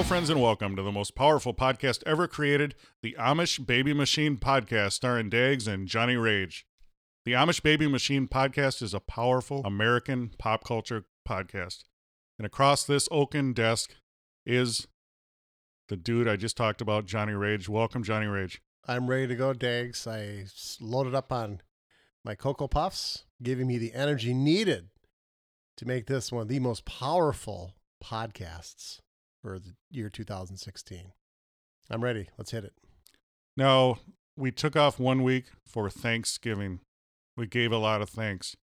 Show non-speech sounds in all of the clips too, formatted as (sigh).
Hello, friends, and welcome to the most powerful podcast ever created, the Amish Baby Machine Podcast, starring Dags and Johnny Rage. The Amish Baby Machine Podcast is a powerful American pop culture podcast. And across this oaken desk is the dude I just talked about, Johnny Rage. Welcome, Johnny Rage. I'm ready to go, Dags. I loaded up on my Cocoa Puffs, giving me the energy needed to make this one of the most powerful podcasts for the year 2016. I'm ready. Let's hit it. Now, we took off one week for Thanksgiving. We gave a lot of thanks.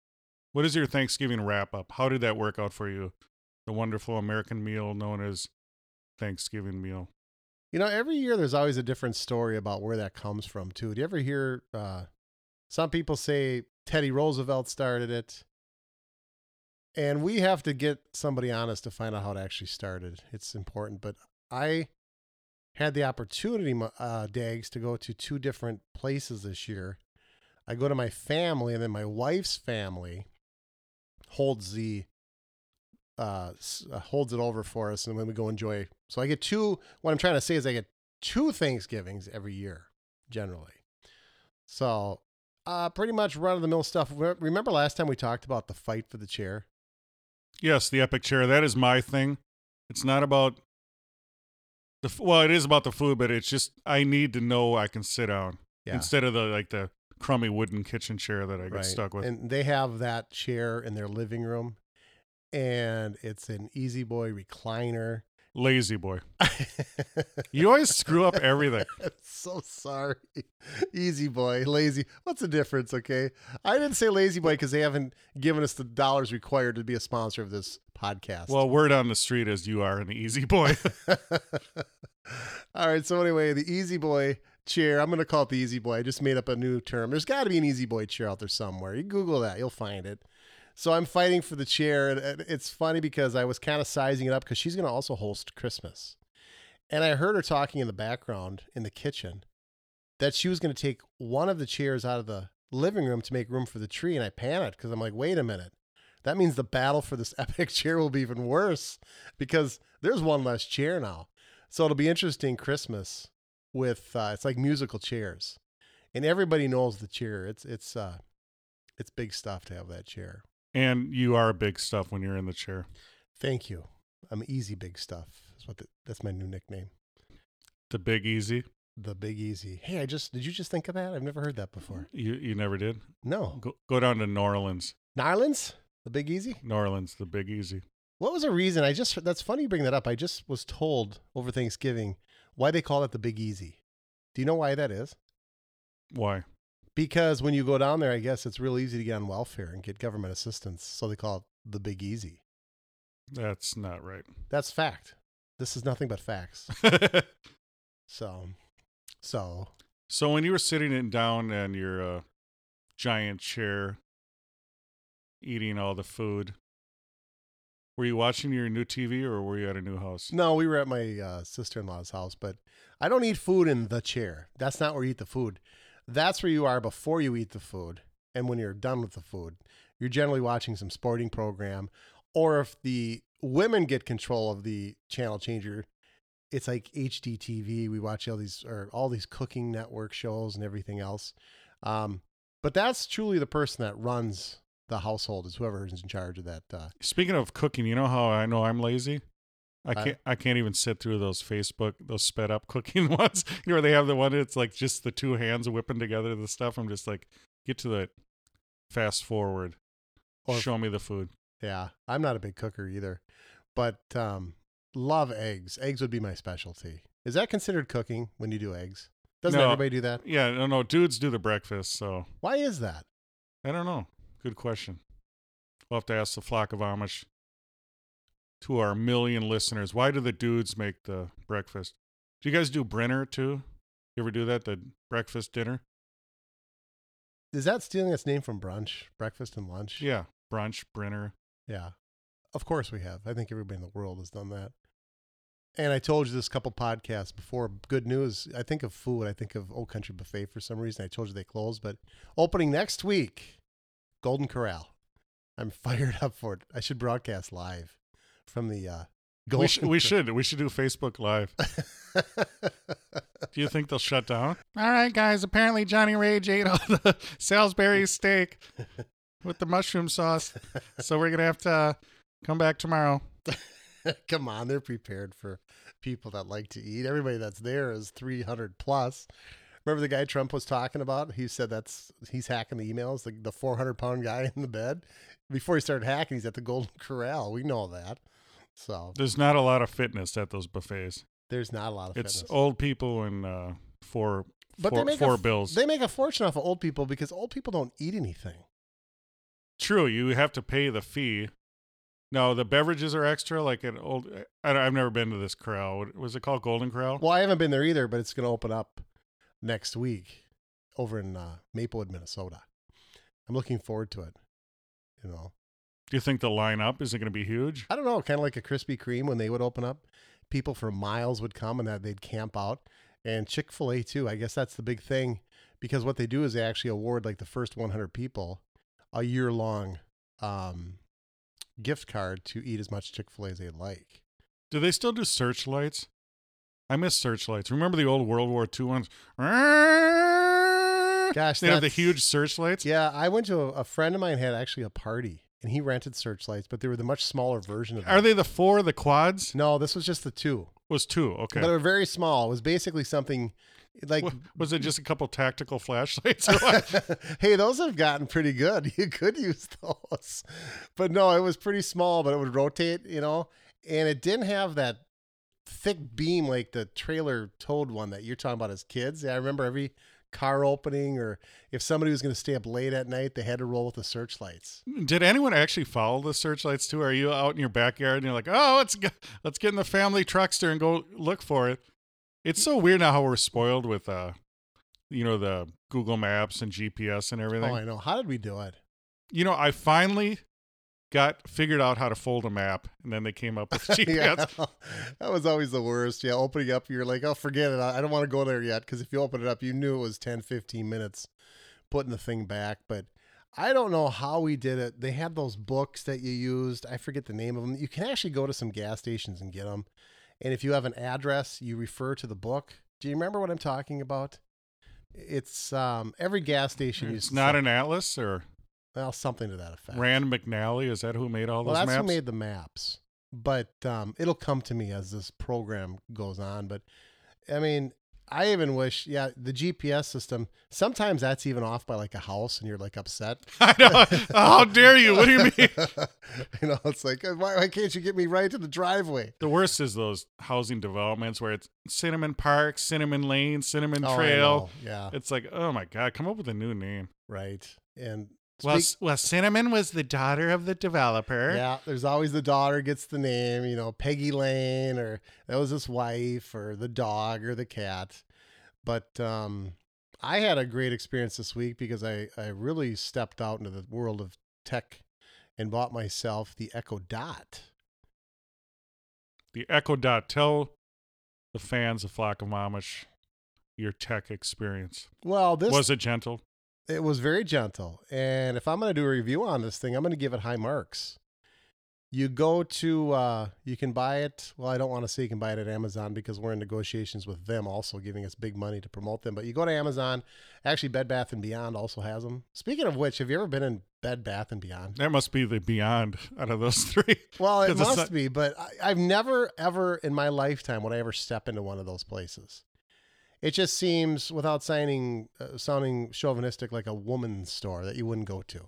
What is your Thanksgiving wrap up? How did that work out for you? The wonderful American meal known as Thanksgiving meal. You know, every year there's always a different story about where that comes from, too. Do you ever hear uh, some people say Teddy Roosevelt started it? And we have to get somebody on us to find out how it actually started. It's important. But I had the opportunity, uh, Dags, to go to two different places this year. I go to my family, and then my wife's family holds the uh, uh holds it over for us, and then we go enjoy. So I get two. What I'm trying to say is I get two Thanksgivings every year, generally. So, uh, pretty much run of the mill stuff. Remember last time we talked about the fight for the chair? Yes, the epic chair. That is my thing. It's not about the well, it is about the food, but it's just I need to know I can sit down Yeah. instead of the like the crummy wooden kitchen chair that I get stuck with. And they have that chair in their living room, and it's an Easy Boy recliner. Lazy boy. (laughs) You always screw up everything. (laughs) So sorry. Easy boy, lazy. What's the difference? Okay. I didn't say lazy boy because they haven't given us the dollars required to be a sponsor of this podcast. Well, word on the street is you are an easy boy. (laughs) All right. So, anyway, the easy boy chair, I'm going to call it the easy boy. I just made up a new term. There's got to be an easy boy chair out there somewhere. You Google that, you'll find it. So, I'm fighting for the chair. And it's funny because I was kind of sizing it up because she's going to also host Christmas. And I heard her talking in the background in the kitchen that she was going to take one of the chairs out of the living room to make room for the tree. And I panicked because I'm like, wait a minute. That means the battle for this (laughs) epic chair will be even worse because there's one less chair now. So it'll be interesting Christmas with uh, it's like musical chairs. And everybody knows the chair. It's it's uh it's big stuff to have that chair. And you are big stuff when you're in the chair. Thank you. I'm easy big stuff. Is what the, that's my new nickname. The big easy. The Big Easy. Hey, I just did you just think of that? I've never heard that before. You you never did. No. Go, go down to New Orleans. Narlands? The Big Easy? New Orleans, the big easy. What was a reason? I just that's funny you bring that up. I just was told over Thanksgiving why they call it the Big Easy. Do you know why that is? Why? Because when you go down there, I guess it's real easy to get on welfare and get government assistance. So they call it the Big Easy. That's not right. That's fact. This is nothing but facts. (laughs) So, so so when you were sitting it down in your uh, giant chair, eating all the food, were you watching your new TV or were you at a new house? no, we were at my uh, sister in law's house, but I don't eat food in the chair. That's not where you eat the food. That's where you are before you eat the food, and when you're done with the food, you're generally watching some sporting program, or if the women get control of the channel changer, it's like HDTV. We watch all these or all these cooking network shows and everything else. Um, but that's truly the person that runs the household is whoever is in charge of that. Uh, Speaking of cooking, you know how I know I'm lazy? I I- can't. I can't even sit through those Facebook, those sped up (laughs) cooking (laughs) ones. You know, where they have the one. It's like just the two hands whipping together the stuff. I'm just like, get to the fast forward. Or- Show me the food. Yeah, I'm not a big cooker either, but um, love eggs. Eggs would be my specialty. Is that considered cooking when you do eggs? Doesn't No. everybody do that? Yeah, no, no, dudes do the breakfast, so Why is that? I don't know. Good question. We'll have to ask the flock of Amish to our million listeners. Why do the dudes make the breakfast? Do you guys do Brenner too? You ever do that? The breakfast dinner? Is that stealing its name from brunch, breakfast and lunch? Yeah, brunch, Brenner. Yeah. Of course we have. I think everybody in the world has done that. And I told you this couple podcasts before. Good news. I think of food. I think of Old Country Buffet for some reason. I told you they closed, but opening next week, Golden Corral. I'm (laughs) fired up for it. I should broadcast live from the uh, Golden. We, sh- we should. We should do Facebook Live. Do you think they'll shut down? All right, guys. Apparently, Johnny Rage ate all (laughs) the Salisbury steak with the mushroom sauce. So we're going to have to uh, come back tomorrow. (laughs) Come on, they're prepared for people that like to eat. Everybody that's there is 300 plus. Remember the guy Trump was talking about? He said that's he's hacking the emails, the, the 400 pound guy (laughs) in the bed. Before he started hacking, he's at the Golden Corral. We know that. So There's not a lot of fitness at those buffets. there's not a lot of It's fitness. old people and uh, four, but four, they make four a, bills. They make a fortune off of old people because old people don't eat anything. True, you have to pay the fee. No, the beverages are extra. Like an old, I, I've never been to this corral. What- Was it called Golden Corral? Well, I haven't been there either, but it's going to open up next week over in uh, Maplewood, Minnesota. I'm looking forward to it. You know, Do you think the lineup is it going to be huge? I don't know, kind of like a Krispy Kreme when they would open up, people for miles would come and that they'd camp out. And Chick Fil A too. I guess that's the big thing because what they do is they actually award like the first 100 people a year long um, gift card to eat as much Chick Fil A as they'd like. Do they still do searchlights? I miss searchlights. Remember the old World War II ones? (laughs) Gosh, they have the huge searchlights. Yeah, I went to a, a friend of mine had actually a party and he rented searchlights, but they were the much smaller version of them. Are they the four? The quads No, this was just the two, was two. Okay. but they were very small. It was basically something like Wa- was it just a couple tactical (laughs) flashlights? Or what? (laughs) hey, those have gotten pretty good. (laughs) You could use those. But no, it was pretty small, but it would rotate, you know, and it didn't have that thick beam like the trailer towed one that you're talking about as kids. Yeah, I remember every car opening or if somebody was going to stay up late at night, they had to roll with the searchlights. Did anyone actually follow the searchlights too? Are you out in your backyard and you're like, oh, let's go, let's get in the family truckster and go look for it? It's so weird now how we're spoiled with, uh, you know, the Google Maps and GPS and everything. Oh, I know. How did we do it? you know, I finally got figured out how to fold a map, and then they came up with (laughs) GPS. yeah, that was always the worst. Yeah, opening up, you're like, oh, forget it. I don't want to go there yet. Because if you open it up, you knew it was 10, 15 minutes putting the thing back. But I don't know how we did it. They had those books that you used. I forget the name of them. You can actually go to some gas stations and get them. And if you have an address, you refer to the book. Do you remember what I'm talking about? It's um, every gas station. It's not an atlas or well, something to that effect. Rand McNally. Is that who made all Well, those that's maps? who made the maps, but um, it'll come to me as this program goes on. But I mean, I even wish, yeah, the GPS system. Sometimes that's even off by like a house, and you're like upset. (laughs) I know. How dare you? What do you mean? (laughs) you know, it's like, why, why can't you get me right to the driveway? The worst is those housing developments where it's Cinnamon Park, Cinnamon Lane, Cinnamon Oh, Trail. yeah, It's like, oh my god, come up with a new name. right. And Well, speak- well, Cinnamon was the daughter of the developer. Yeah, there's always the daughter gets the name, you know, Peggy Lane, or that was his wife, or the dog, or the cat. But um, I had a great experience this week because I, I really stepped out into the world of tech and bought myself the Echo Dot. The Echo Dot. Tell the fans of Flock of Amish your tech experience. Well, this was it gentle? It was very gentle, and if I'm going to do a review on this thing, I'm going to give it high marks. You go to, uh, you can buy it. Well, I don't want to say you can buy it at Amazon because we're in negotiations with them, also giving us big money to promote them. But you go to Amazon. Actually, Bed Bath and Beyond also has them. Speaking of which, have you ever been in Bed Bath and Beyond? That must be the beyond (laughs) out of those three. Well, it must not- be, but I, I've never, ever in my lifetime would I ever step into one of those places. It just seems, without sounding uh, sounding chauvinistic, like a woman's store that you wouldn't go to.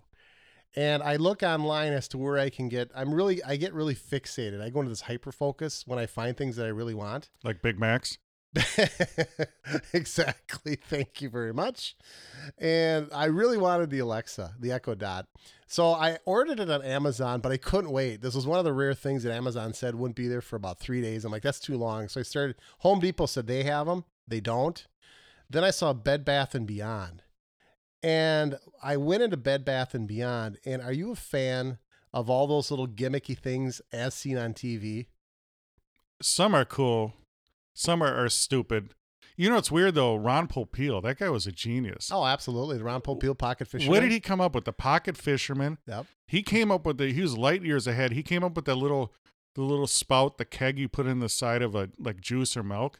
And I look online as to where I can get. I'm really, I get really fixated. I go into this hyper focus when I find things that I really want. Like Big Macs. (laughs) exactly. Thank you very much. And I really wanted the Alexa, the Echo Dot. So I ordered it on Amazon, but I couldn't wait. This was one of the rare things that Amazon said wouldn't be there for about three days. I'm like, that's too long. So I started. Home Depot said they have them. They don't. Then I saw Bed Bath and Beyond, and I went into Bed Bath and Beyond. And are you a fan of all those little gimmicky things as seen on TV? Some are cool. Some are, are stupid. You know what's weird though? Ron Popeil, that guy was a genius. Oh, absolutely. The Ron Popeil pocket fisherman. What did he come up with? The pocket fisherman. Yep. He came up with the. He was light years ahead. He came up with that little, the little spout, the keg you put in the side of a like juice or milk,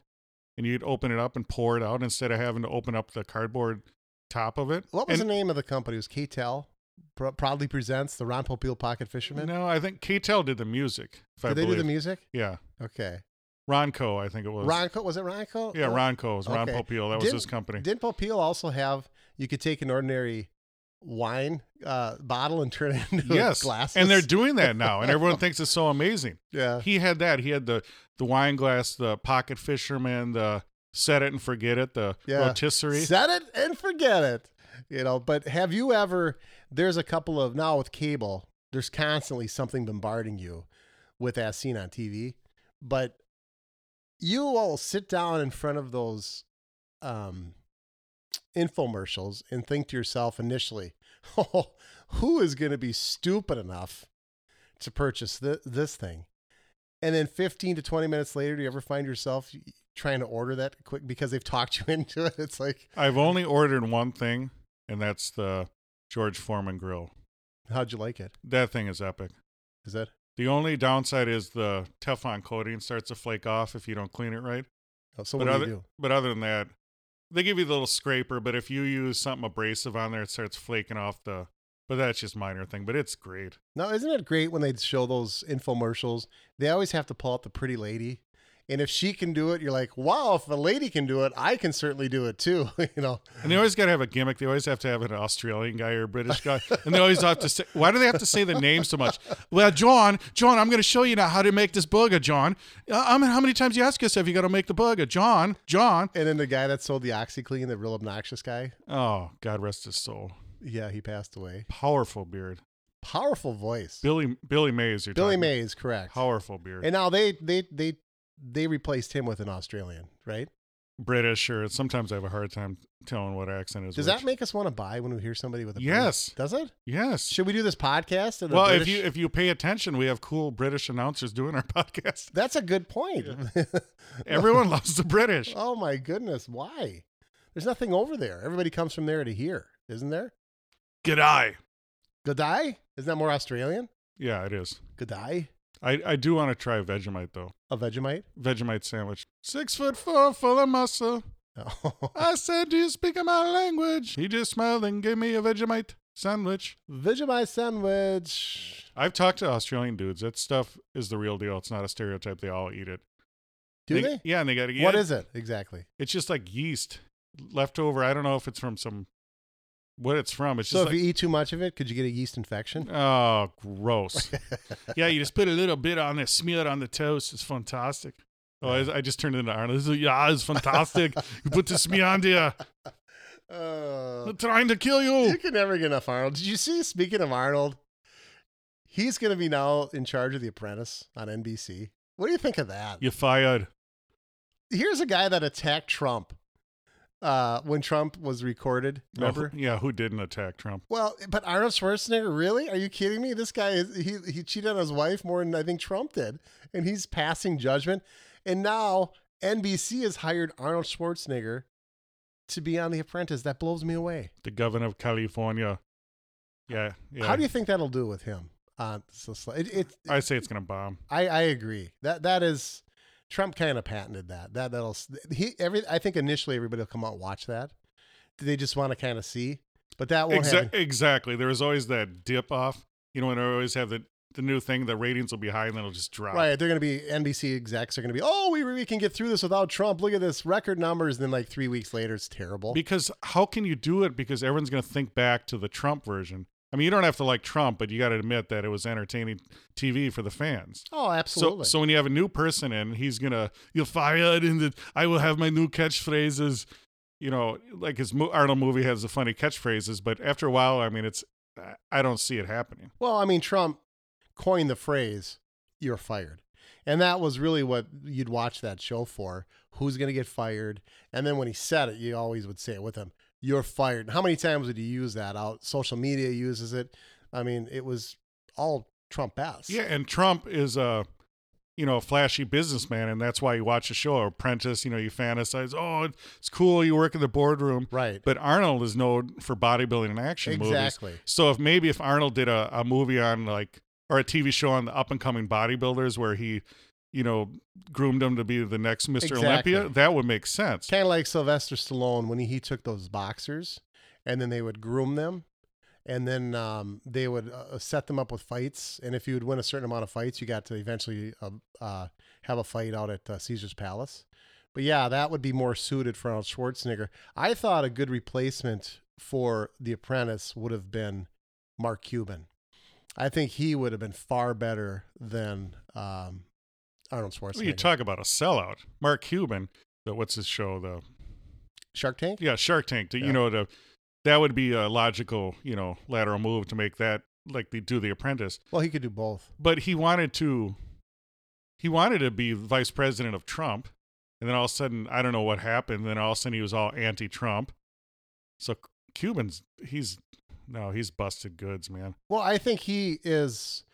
and you'd open it up and pour it out instead of having to open up the cardboard top of it. What was And- the name of the company? It was K-tel. Pr- proudly presents the Ron Popeil Pocket Fisherman. No, I think K-tel did the music. If I Did they do the music? Yeah, Okay. Ronco, I think it was. Ronco was it Ronco? Yeah, Oh, Ronco was Ron okay. Popeil. That was Didn't- his company. Didn't Popeil also have? You could take an ordinary wine uh, bottle and turn it (laughs) into yes, glasses. and they're (laughs) doing that now, and everyone thinks it's so amazing. yeah. He had that. He had the the wine glass, the pocket fisherman, the set it and forget it, the Yeah. rotisserie. Set it and forget it. You know, but have you ever? There's a couple of now with cable. There's constantly something bombarding you with as seen on TV, but you all sit down in front of those um, infomercials and think to yourself initially, (laughs) "Oh, who is going to be stupid enough to purchase th- this thing?" And then 15 to 20 minutes later, do you ever find yourself trying to order that quick because they've (laughs) talked you into it? It's like, I've only ordered one thing, and that's the George Foreman grill. how'd you like it? That thing is epic. Is that? The only downside is the Teflon coating starts to flake off if you don't clean it right. Oh, so but what do other, you do? But other than that, they give you the little scraper. But if you use something abrasive on there, it starts flaking off the. But that's just minor thing. But it's great. Now, isn't it great when they show those infomercials? They always have to pull out the pretty lady. And if she can do it, you're like, wow, if a lady can do it, I can certainly do it too. (laughs) you know, And they always got to have a gimmick. They always have to have an Australian guy or a British guy. And they always have to say, why do they have to say the name so much? Well, John, John, I'm going to show you now how to make this burger, John. Uh, I mean, how many times you ask yourself you got to make the burger? John, John. and then the guy that sold the OxiClean, the real obnoxious guy, Oh, God rest his soul. yeah, he passed away. Powerful beard. Powerful voice. Billy Billy Mays. You're Billy Mays, correct. Powerful beard. And now they they they they replaced him with an Australian, right? British, or sometimes I have a hard time telling what accent is. Does which. that make us want to buy when we hear somebody with a Yes. British- Does it? Yes. Should we do this podcast? Well, if you if you pay attention, we have cool British announcers doing our (laughs) podcast. that's a good point. (laughs) Everyone loves the British. oh my goodness, why? There's nothing over there. Everybody comes from there to here, isn't there? G'day. G'day? Isn't that more Australian? Yeah, it is. G'day? I, I do want to try a Vegemite though. A Vegemite? Vegemite sandwich. Six foot four, full of muscle. Oh. I (laughs) said, Do you speak my language? He just smiled and gave me a Vegemite sandwich. Vegemite sandwich. I've talked to Australian dudes. That stuff is the real deal. It's not a stereotype. They all eat it. Do they? Yeah, and they got to get it. What is it exactly? It's just like yeast leftover. I don't know if it's from some what it's from. It's So just if like, you eat too much of it, could you get a yeast infection? oh, gross. (laughs) yeah, you just put a little bit on there, smear it on the toast. It's fantastic. Oh, I, I just turned it into Arnold. This is- yeah, it's fantastic. you put this me on there. Uh, (laughs) I'm trying to kill you you. can never get enough Arnold. Did you see? Speaking of Arnold, he's going to be now in charge of The Apprentice on NBC. What do you think of that? You fired. Here's a guy that attacked Trump uh, when Trump was recorded. Oh, yeah, who didn't attack Trump? Well, but Arnold Schwarzenegger, really? Are you kidding me? This guy is he he cheated on his wife more than I think Trump did, and he's passing judgment. And now NBC has hired Arnold Schwarzenegger to be on The Apprentice. That blows me away. The governor of California. Yeah, yeah. How do you think that'll do with him? Uh, so, it, it, I say it's gonna bomb. I, I agree. That that is Trump kind of patented that. That that'll he every. I think initially everybody will come out and watch that. Do they just want to kind of see? But that won't Exa- happen. exactly. There is always that dip off. You know, when I always have the the new thing, the ratings will be high and then it'll just drop. Right, they're going to be NBC execs are going to be, oh, we we can get through this without Trump. Look at this record numbers. And then like three weeks later, it's terrible. Because how can you do it? Because everyone's going to think back to the Trump version. I mean, you don't have to like Trump, but you got to admit that it was entertaining TV for the fans. Oh, absolutely. So, so when you have a new person in, he's gonna you're fired, and the, I will have my new catchphrases. You know, like his Mo- Arnold movie has the funny catchphrases, but after a while, I mean, it's I- I don't see it happening. Well, I mean, Trump coined the phrase "you're fired," and that was really what you'd watch that show for. Who's going to get fired? And then when he said it, you always would say it with him. You're fired. And how many times would you use that out? Social media uses it. I mean, it was all Trump esque. Yeah, and Trump is a you know a flashy businessman, and that's why you watch the show. Apprentice, you know, you fantasize. Oh, it's cool. You work in the boardroom. Right. But Arnold is known for bodybuilding and action movies. Exactly. movies. So if maybe if Arnold did a, a movie on like or a TV show on the up and coming bodybuilders where he, you know, groomed them to be the next Mr. Exactly. Olympia, that would make sense. Kind of like Sylvester Stallone when he, he took those boxers and then they would groom them and then um, they would uh, set them up with fights. And if you would win a certain amount of fights, you got to eventually uh, uh, have a fight out at uh, Caesar's Palace. But yeah, that would be more suited for Arnold Schwarzenegger. I thought a good replacement for The Apprentice would have been Mark Cuban. I think he would have been far better than um, Arnold Schwarzenegger. Well, you talk about a sellout. Mark Cuban, the what's his show? The Shark Tank? yeah, Shark Tank. Yeah. You know, the that would be a logical, you know, lateral move to make that like they do the apprentice. Well, he could do both. But he wanted to he wanted to be vice president of Trump. And then all of a sudden, I don't know what happened. Then all of a sudden he was all anti Trump. So Cuban's he's no, he's busted goods, man. Well, I think he is.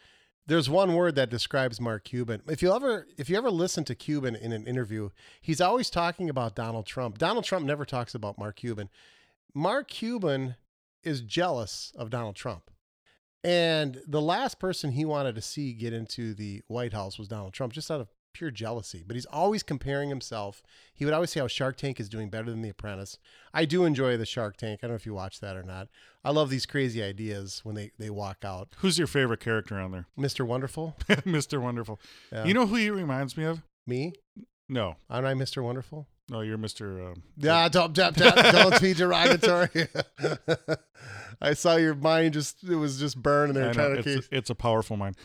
There's one word that describes Mark Cuban. If you ever, if you ever listen to Cuban in an interview, he's always talking about Donald Trump. Donald Trump never talks about Mark Cuban. Mark Cuban is jealous of Donald Trump, and the last person he wanted to see get into the White House was Donald Trump, just out of pure jealousy. But he's always comparing himself. He would always say how Shark Tank is doing better than The Apprentice. I do enjoy the Shark Tank. I don't know if you watch that or not. I love these crazy ideas when they they walk out. Who's your favorite character on there? (laughs) Mr. Wonderful? Mr. Wonderful. Yeah. You know who he reminds me of? Me? No. Aren't I Mr. Wonderful? No, you're Mr. Um, Yeah, don't, don't, don't, don't (laughs) be derogatory. (laughs) I saw your mind just, it was just burned and they were trying to it's, keep. it's a powerful mind.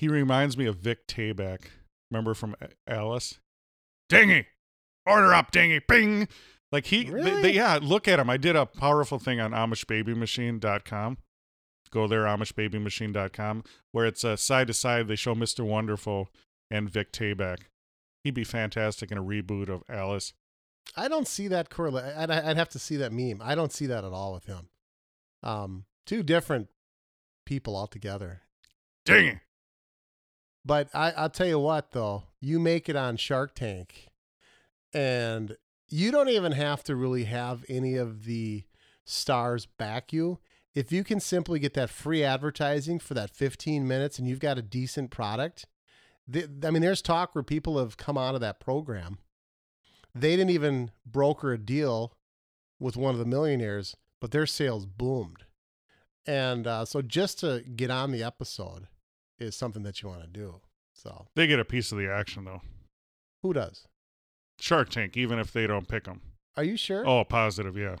He reminds me of Vic Tayback. Remember from Alice? Dingy, order up, Dingy, bing. Like he, Really? they, yeah. Look at him. I did a powerful thing on AmishBabyMachine.com. Go there, AmishBabyMachine.com, where it's uh, side to side. They show Mr. Wonderful and Vic Tayback. He'd be fantastic in a reboot of Alice. I don't see that correlate. I'd, I'd have to see that meme. I don't see that at all with him. Um, two different people altogether. Dingy. But I, I'll tell you what, though, you make it on Shark Tank, and you don't even have to really have any of the stars back you. If you can simply get that free advertising for that 15 minutes and you've got a decent product, th- I mean, there's talk where people have come out of that program. They didn't even broker a deal with one of the millionaires, but their sales boomed. And uh, so just to get on the episode is something that you want to do. So They get a piece of the action though. who does? Shark Tank, even if they don't pick them. Are you sure? Oh, positive, yeah.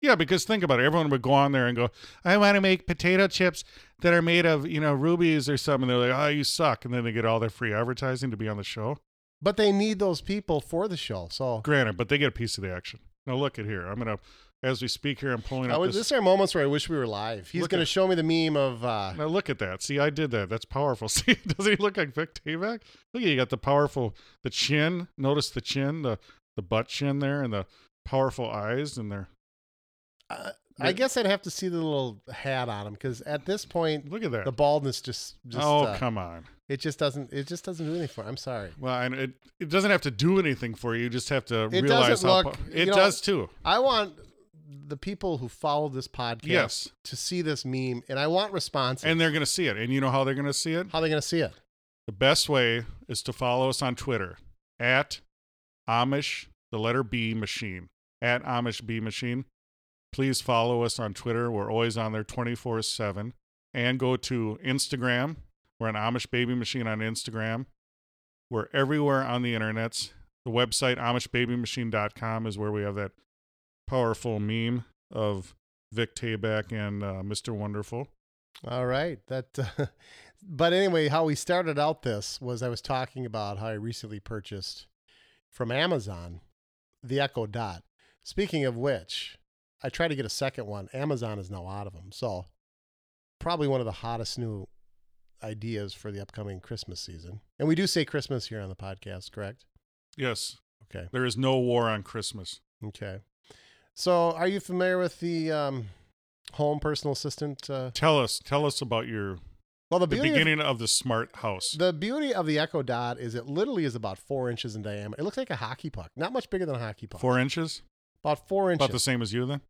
Yeah, because think about it. Everyone would go on there and go, I want to make potato chips that are made of, you know, rubies or something. They're like, oh, you suck. And then they get all their free advertising to be on the show. But they need those people for the show. So Granted, but they get a piece of the action. Now, look at here. I'm going to, as we speak here, I'm pulling up was, this. this are moments where I wish we were live. He's going to show me the meme of uh, Now, look at that. See, I did that. That's powerful. (laughs) See, doesn't he look like Vic Tayback? Look at you got the powerful, the chin. Notice the chin, the, the butt chin there, and the powerful eyes, and they're, uh, I guess I'd have to see the little hat on him because at this point look at that. the baldness just just oh, uh, come on. it just doesn't it just doesn't do anything for. I'm sorry. Well, and it it doesn't have to do anything for you. You just have to It realize how look- po- you it know, does too. I want the people who follow this podcast Yes. to see this meme, and I want responses. And they're going to see it. And you know how they're going to see it? how they're they going to see it? The best way is to follow us on Twitter at Amish, the letter B machine, at Amish B machine. Please follow us on Twitter. We're always on there 24 7. And go to Instagram. We're an Amish Baby Machine on Instagram. We're everywhere on the internets. The website, AmishBabyMachine.com, is where we have that powerful meme of Vic Tayback and uh, Mr. Wonderful. All right. That uh, (laughs) but anyway, how we started out this was I was talking about how I recently purchased from Amazon the Echo Dot. Speaking of which, I tried to get a second one. Amazon is now out of them. So probably one of the hottest new ideas for the upcoming Christmas season. And we do say Christmas here on the podcast, correct? Yes, Okay. there is no war on Christmas. Okay. So are you familiar with the um, home personal assistant? Uh, Tell us, tell us about your well, the the beauty of- beginning of the smart house. The beauty of the Echo Dot is it literally is about four inches in diameter. It looks like a hockey puck, not much bigger than a hockey puck. Four inches, about four inches. about the same as you then.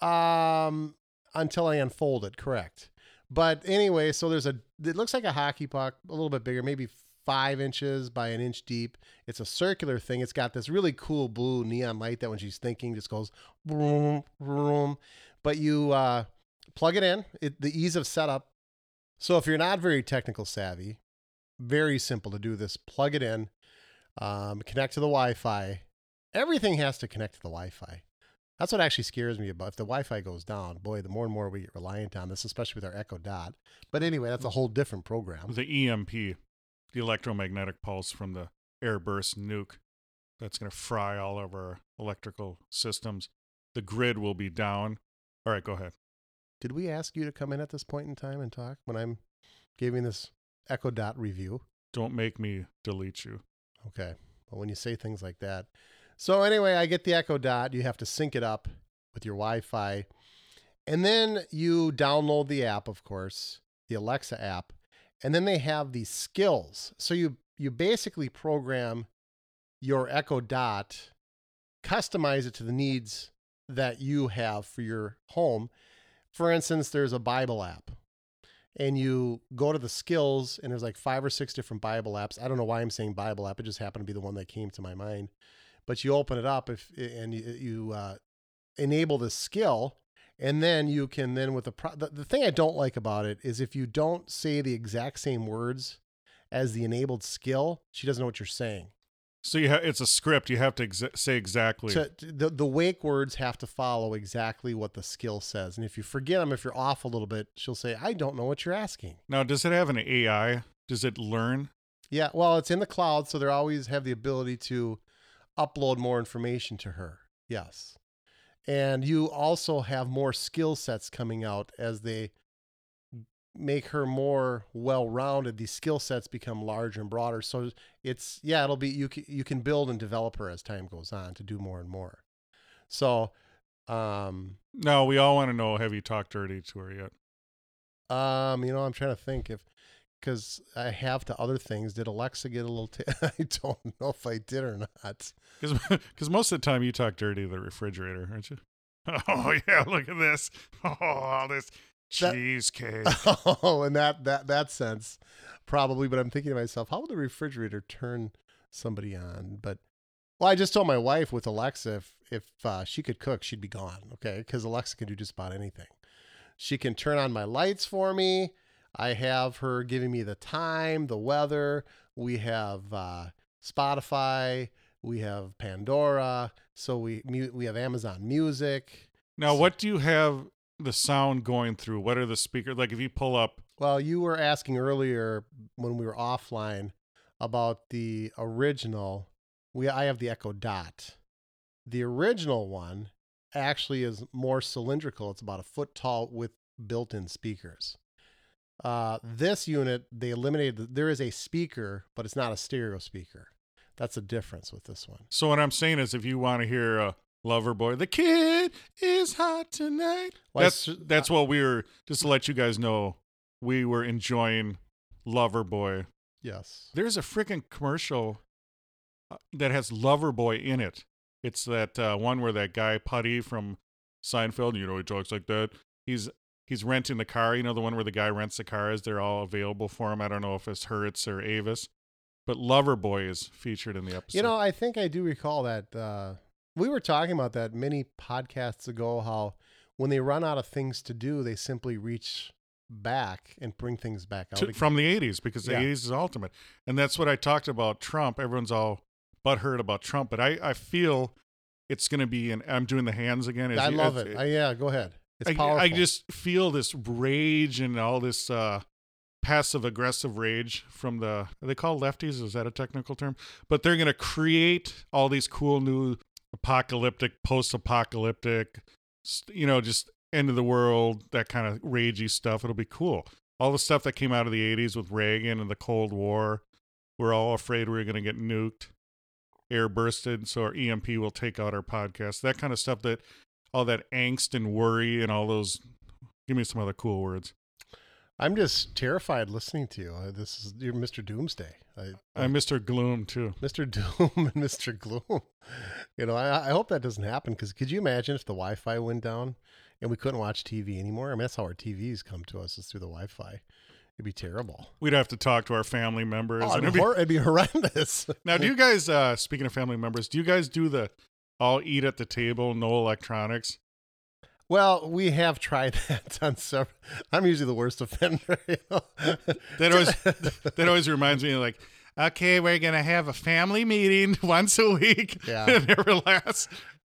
Um, until I unfold it, correct. But anyway, so there's a. It looks like a hockey puck, a little bit bigger, maybe five inches by an inch deep. It's a circular thing. It's got this really cool blue neon light that when she's thinking just goes boom, boom. But you uh, plug it in. It, the ease of setup. So if you're not very technical savvy, very simple to do this. Plug it in, um, connect to the Wi-Fi. Everything has to connect to the Wi-Fi. That's what actually scares me about if the Wi-Fi goes down. Boy, the more and more we get reliant on this, especially with our Echo Dot. But anyway, that's a whole different program. The EMP, the electromagnetic pulse from the airburst nuke, that's going to fry all of our electrical systems. The grid will be down. All right, go ahead. Did we ask you to come in at this point in time and talk when I'm giving this Echo Dot review? Don't make me delete you. Okay. Well, when you say things like that. So anyway, I get the Echo Dot. You have to sync it up with your Wi-Fi. And then you download the app, of course, the Alexa app. And then they have these skills. So you you basically program your Echo Dot, customize it to the needs that you have for your home. For instance, there's a Bible app and you go to the skills and there's like five or six different bible apps i don't know why i'm saying bible app it just happened to be the one that came to my mind but you open it up if and you, uh, enable the skill and then you can then with the, pro- the the thing i don't like about it is if you don't say the exact same words as the enabled skill she doesn't know what you're saying So you ha- it's a script. You have to exa- say exactly. to, to- the, the wake words have to follow exactly what the skill says and if you forget them if you're off a little bit she'll say i don't know what you're asking now, does it have an AI? Does it learn? Yeah, well, it's in the cloud, so they always have the ability to upload more information to her. Yes. And you also have more skill sets coming out as they make her more well-rounded. These skill sets become larger and broader. So it's yeah, it'll be you can, you can build and develop her as time goes on to do more and more. So um No, we all want to know have you talked dirty to her yet? um you know, I'm trying to think if because I have to other things. Did Alexa get a little? T- (laughs) I don't know if I did or not. Because (laughs) most of the time you talk dirty to the refrigerator, aren't you? (laughs) Oh, yeah, look at this. Oh, all this That- cheesecake. Oh, in that that that sense, probably. But I'm thinking to myself, how would the refrigerator turn somebody on? But well, I just told my wife with Alexa if if uh, she could cook, she'd be gone. Okay, because Alexa can do just about anything. She can turn on my lights for me. I have her giving me the time, the weather. We have uh, Spotify. We have Pandora. So we we have Amazon Music. Now, what do you have the sound going through? What are the speakers? Like if you pull up, Well, you were asking earlier when we were offline about the original. We I have the Echo Dot. The original one actually is more cylindrical. It's about a foot tall with built-in speakers. Uh, this unit they eliminated. the- There is a speaker, but it's not a stereo speaker. That's the difference with this one. so what I'm saying is if you want to hear a Loverboy, the kid is hot tonight. Well, that's that's what we were, just to let you guys know, we were enjoying Loverboy. Yes. There's a freaking commercial uh, that has Loverboy in it. It's that uh, one where that guy Puddy from Seinfeld, you know, he talks like that. He's he's renting the car. You know, the one where the guy rents the cars. They're all available for him. I don't know if it's Hertz or Avis, but Loverboy is featured in the episode. You know, I think I do recall that. Uh, we were talking about that many podcasts ago. How when they run out of things to do, they simply reach back and bring things back out To- from the 80s because the Yeah. 80s is ultimate. And that's what I talked about Trump. Everyone's all butthurt about Trump, but I, I feel it's going to be, and I'm doing the hands again. I love as- it. I, yeah, go ahead. It's I, powerful. I just feel this rage and all this uh, passive aggressive rage from the are they call lefties? Is that a technical term? But they're going to create all these cool new apocalyptic, post-apocalyptic, you know, just end of the world, that kind of ragey stuff. It'll be cool. All the stuff that came out of the '80s with Reagan and the Cold War, we're all afraid we we're going to get nuked, air bursted, so our EMP will take out our podcast. That kind of stuff. That all that angst and worry and all those. Give me some other cool words. I'm just terrified listening to you. Uh, this is you're Mr. Doomsday. I, I'm Mr. Gloom too. Mr. Doom and (laughs) Mr. Gloom. You know, I, I hope that doesn't happen because could you imagine if the Wi-Fi went down and we couldn't watch TV anymore? I mean, that's how our TVs come to us is through the Wi-Fi. It'd be terrible. We'd have to talk to our family members. Oh, it'd, be- hor- it'd be (laughs) horrendous. now, do you guys? uh Speaking of family members, do you guys do the all eat at the table, no electronics? Well, we have tried (laughs) that on several. I'm usually the worst offender. (laughs) You know? That always (laughs) that always reminds me of like, okay, we're gonna have a family meeting once a week. Yeah. it never lasts.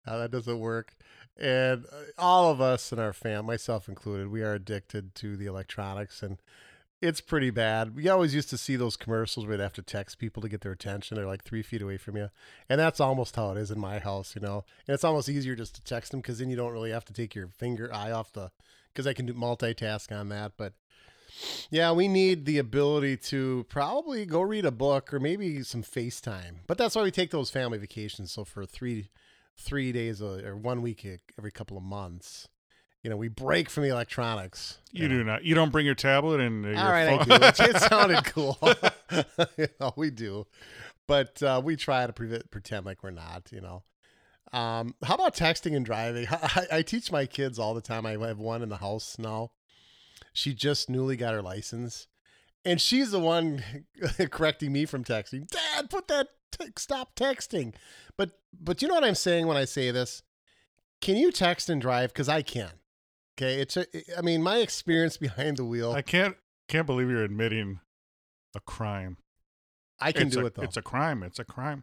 How that doesn't work. And uh, all of us in our fam, myself included, we are addicted to the electronics and it's pretty bad. We always used to see those commercials where they have to text people to get their attention. They're like three feet away from you. And that's almost how it is in my house, you know. And it's almost easier just to text them because then you don't really have to take your finger eye off the, because I can do multitask on that. But yeah, we need the ability to probably go read a book or maybe some FaceTime. But that's why we take those family vacations. So for three, three days or one week every couple of months, you know, we break from the electronics. You do not. You don't bring your tablet and your All right, I phone. do. It, it sounded (laughs) cool. (laughs) you know, we do, but uh, we try to pre- pretend like we're not. You know, um, how about texting and driving? I, I teach my kids all the time. I have one in the house now. She just newly got her license, and she's the one (laughs) correcting me from texting. Dad, put that te- stop texting. But but you know what I'm saying when I say this? Can you text and drive? Because I can. Okay, it's a, I mean, my experience behind the wheel. I can't can't believe you're admitting a crime. I can it's do a, it though. It's a crime. It's a crime.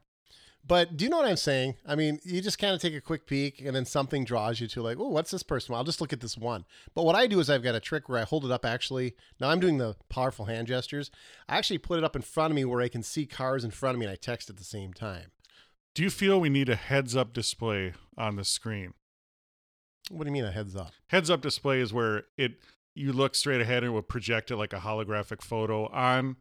But do you know what I'm saying? I mean, you just kind of take a quick peek and then something draws you to like, oh, what's this person? Well, I'll just look at this one. But what I do is I've got a trick where I hold it up actually. Now I'm doing the powerful hand gestures. I actually put it up in front of me where I can see cars in front of me and I text at the same time. Do you feel we need a heads up display on the screen? What do you mean a heads up? Heads up display is where it you look straight ahead and it will project it like a holographic photo on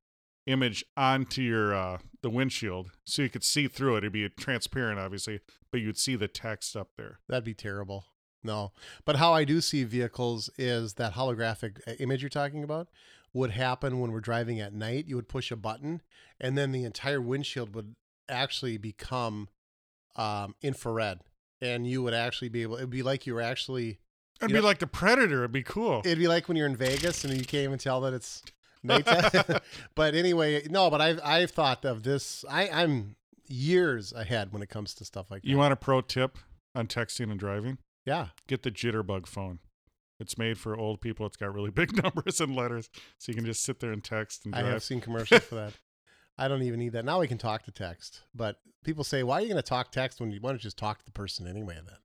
image onto your uh the windshield so you could see through it. It'd be transparent obviously, but you'd see the text up there. That'd be terrible. No. But how I do see vehicles is that holographic uh, image you're talking about would happen when we're driving at night. You would push a button and then the entire windshield would actually become um, infrared. And you would actually be able, it'd be like you were actually, It'd You be know- like the Predator. It'd be cool. it'd be like when you're in Vegas and you can't even tell that it's (laughs) nighttime. (laughs) but anyway, no, but I've, I've thought of this. I, I'm years ahead when it comes to stuff like that. you want a pro tip on texting and driving? yeah. Get the Jitterbug phone. It's made for old people. It's got really (laughs) big numbers and letters, so you can just sit there and text and drive. I have seen commercials for that. I don't even need that. Now we can talk to text. But people say, why are you going to talk text when you want to just talk to the person anyway then?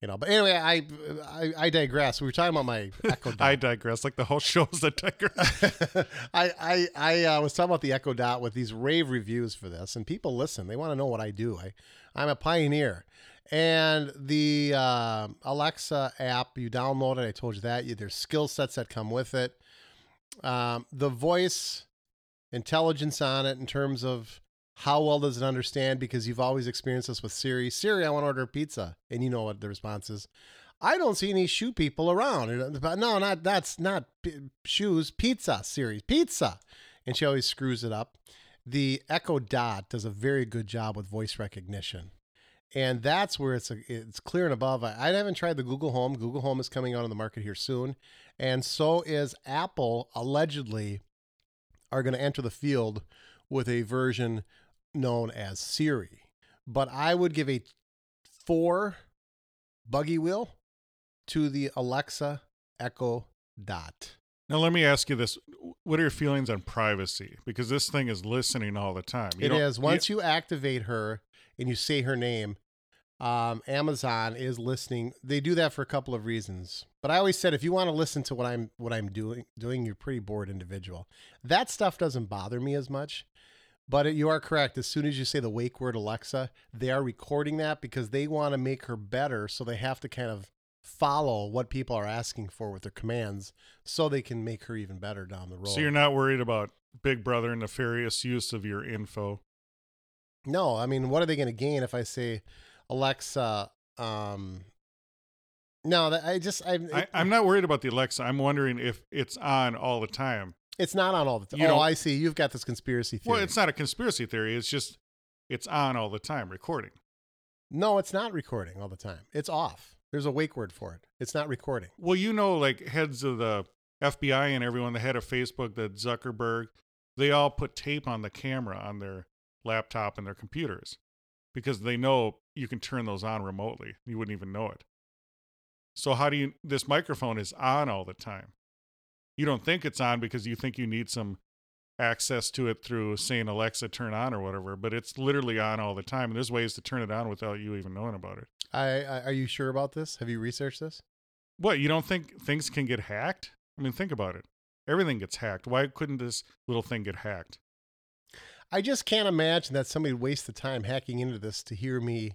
You know, but anyway, I I, I digress. We were talking about my (laughs) Echo Dot. I digress. Like the whole show is a digress. (laughs) I I, I uh, was talking about the Echo Dot with these rave reviews for this, and people listen. They want to know what I do. I I'm a pioneer, and the uh, Alexa app you download it. I told you that. There's skill sets that come with it. Um, the voice intelligence on it in terms of how well does it understand because you've always experienced this with Siri. Siri, I want to order pizza, and you know what the response is. I don't see any shoe people around. Uh, but no, not that's not p- shoes. Pizza, Siri, pizza, and she always screws it up. The Echo Dot does a very good job with voice recognition, and that's where it's a, it's clear and above. I, I haven't tried the Google Home. Google Home is coming out on the market here soon, and so is Apple. Allegedly, are going to enter the field with a version known as Siri. But I would give a four buggy wheel to the Alexa Echo Dot. now let me ask you this: What are your feelings on privacy? Because this thing is listening all the time. You It is once you activate her and you say her name, um, Amazon is listening. They do that for a couple of reasons. But I always said if you want to listen to what I'm what I'm doing, doing, you're a pretty bored individual. That stuff doesn't bother me as much. But it, you are correct. As soon as you say the wake word Alexa, they are recording that because they want to make her better. So they have to kind of follow what people are asking for with their commands so they can make her even better down the road. So you're not worried about Big Brother nefarious use of your info. No, I mean, what are they going to gain if I say, Alexa? Um, no, that I just I, I, I'm not worried about the Alexa. I'm wondering if it's on all the time. It's not on all the time. You Oh, don't- I see. You've got this conspiracy theory. Well, it's not a conspiracy theory. It's just it's on all the time, recording. no, it's not recording all the time. It's off. There's a wake word for it. It's not recording. Well, you know, like heads of the FBI and everyone, the head of Facebook, the Zuckerberg, they all put tape on the camera on their laptop and their computers because they know you can turn those on remotely. You wouldn't even know it. So how do you? This microphone is on all the time. You don't think it's on because you think you need some access to it through saying Alexa turn on or whatever, but it's literally on all the time. And there's ways to turn it on without you even knowing about it. I, I are you sure about this? Have you researched this? What, you don't think things can get hacked? I mean, think about it. Everything gets hacked. Why couldn't this little thing get hacked? I just can't imagine that somebody would waste the time hacking into this to hear me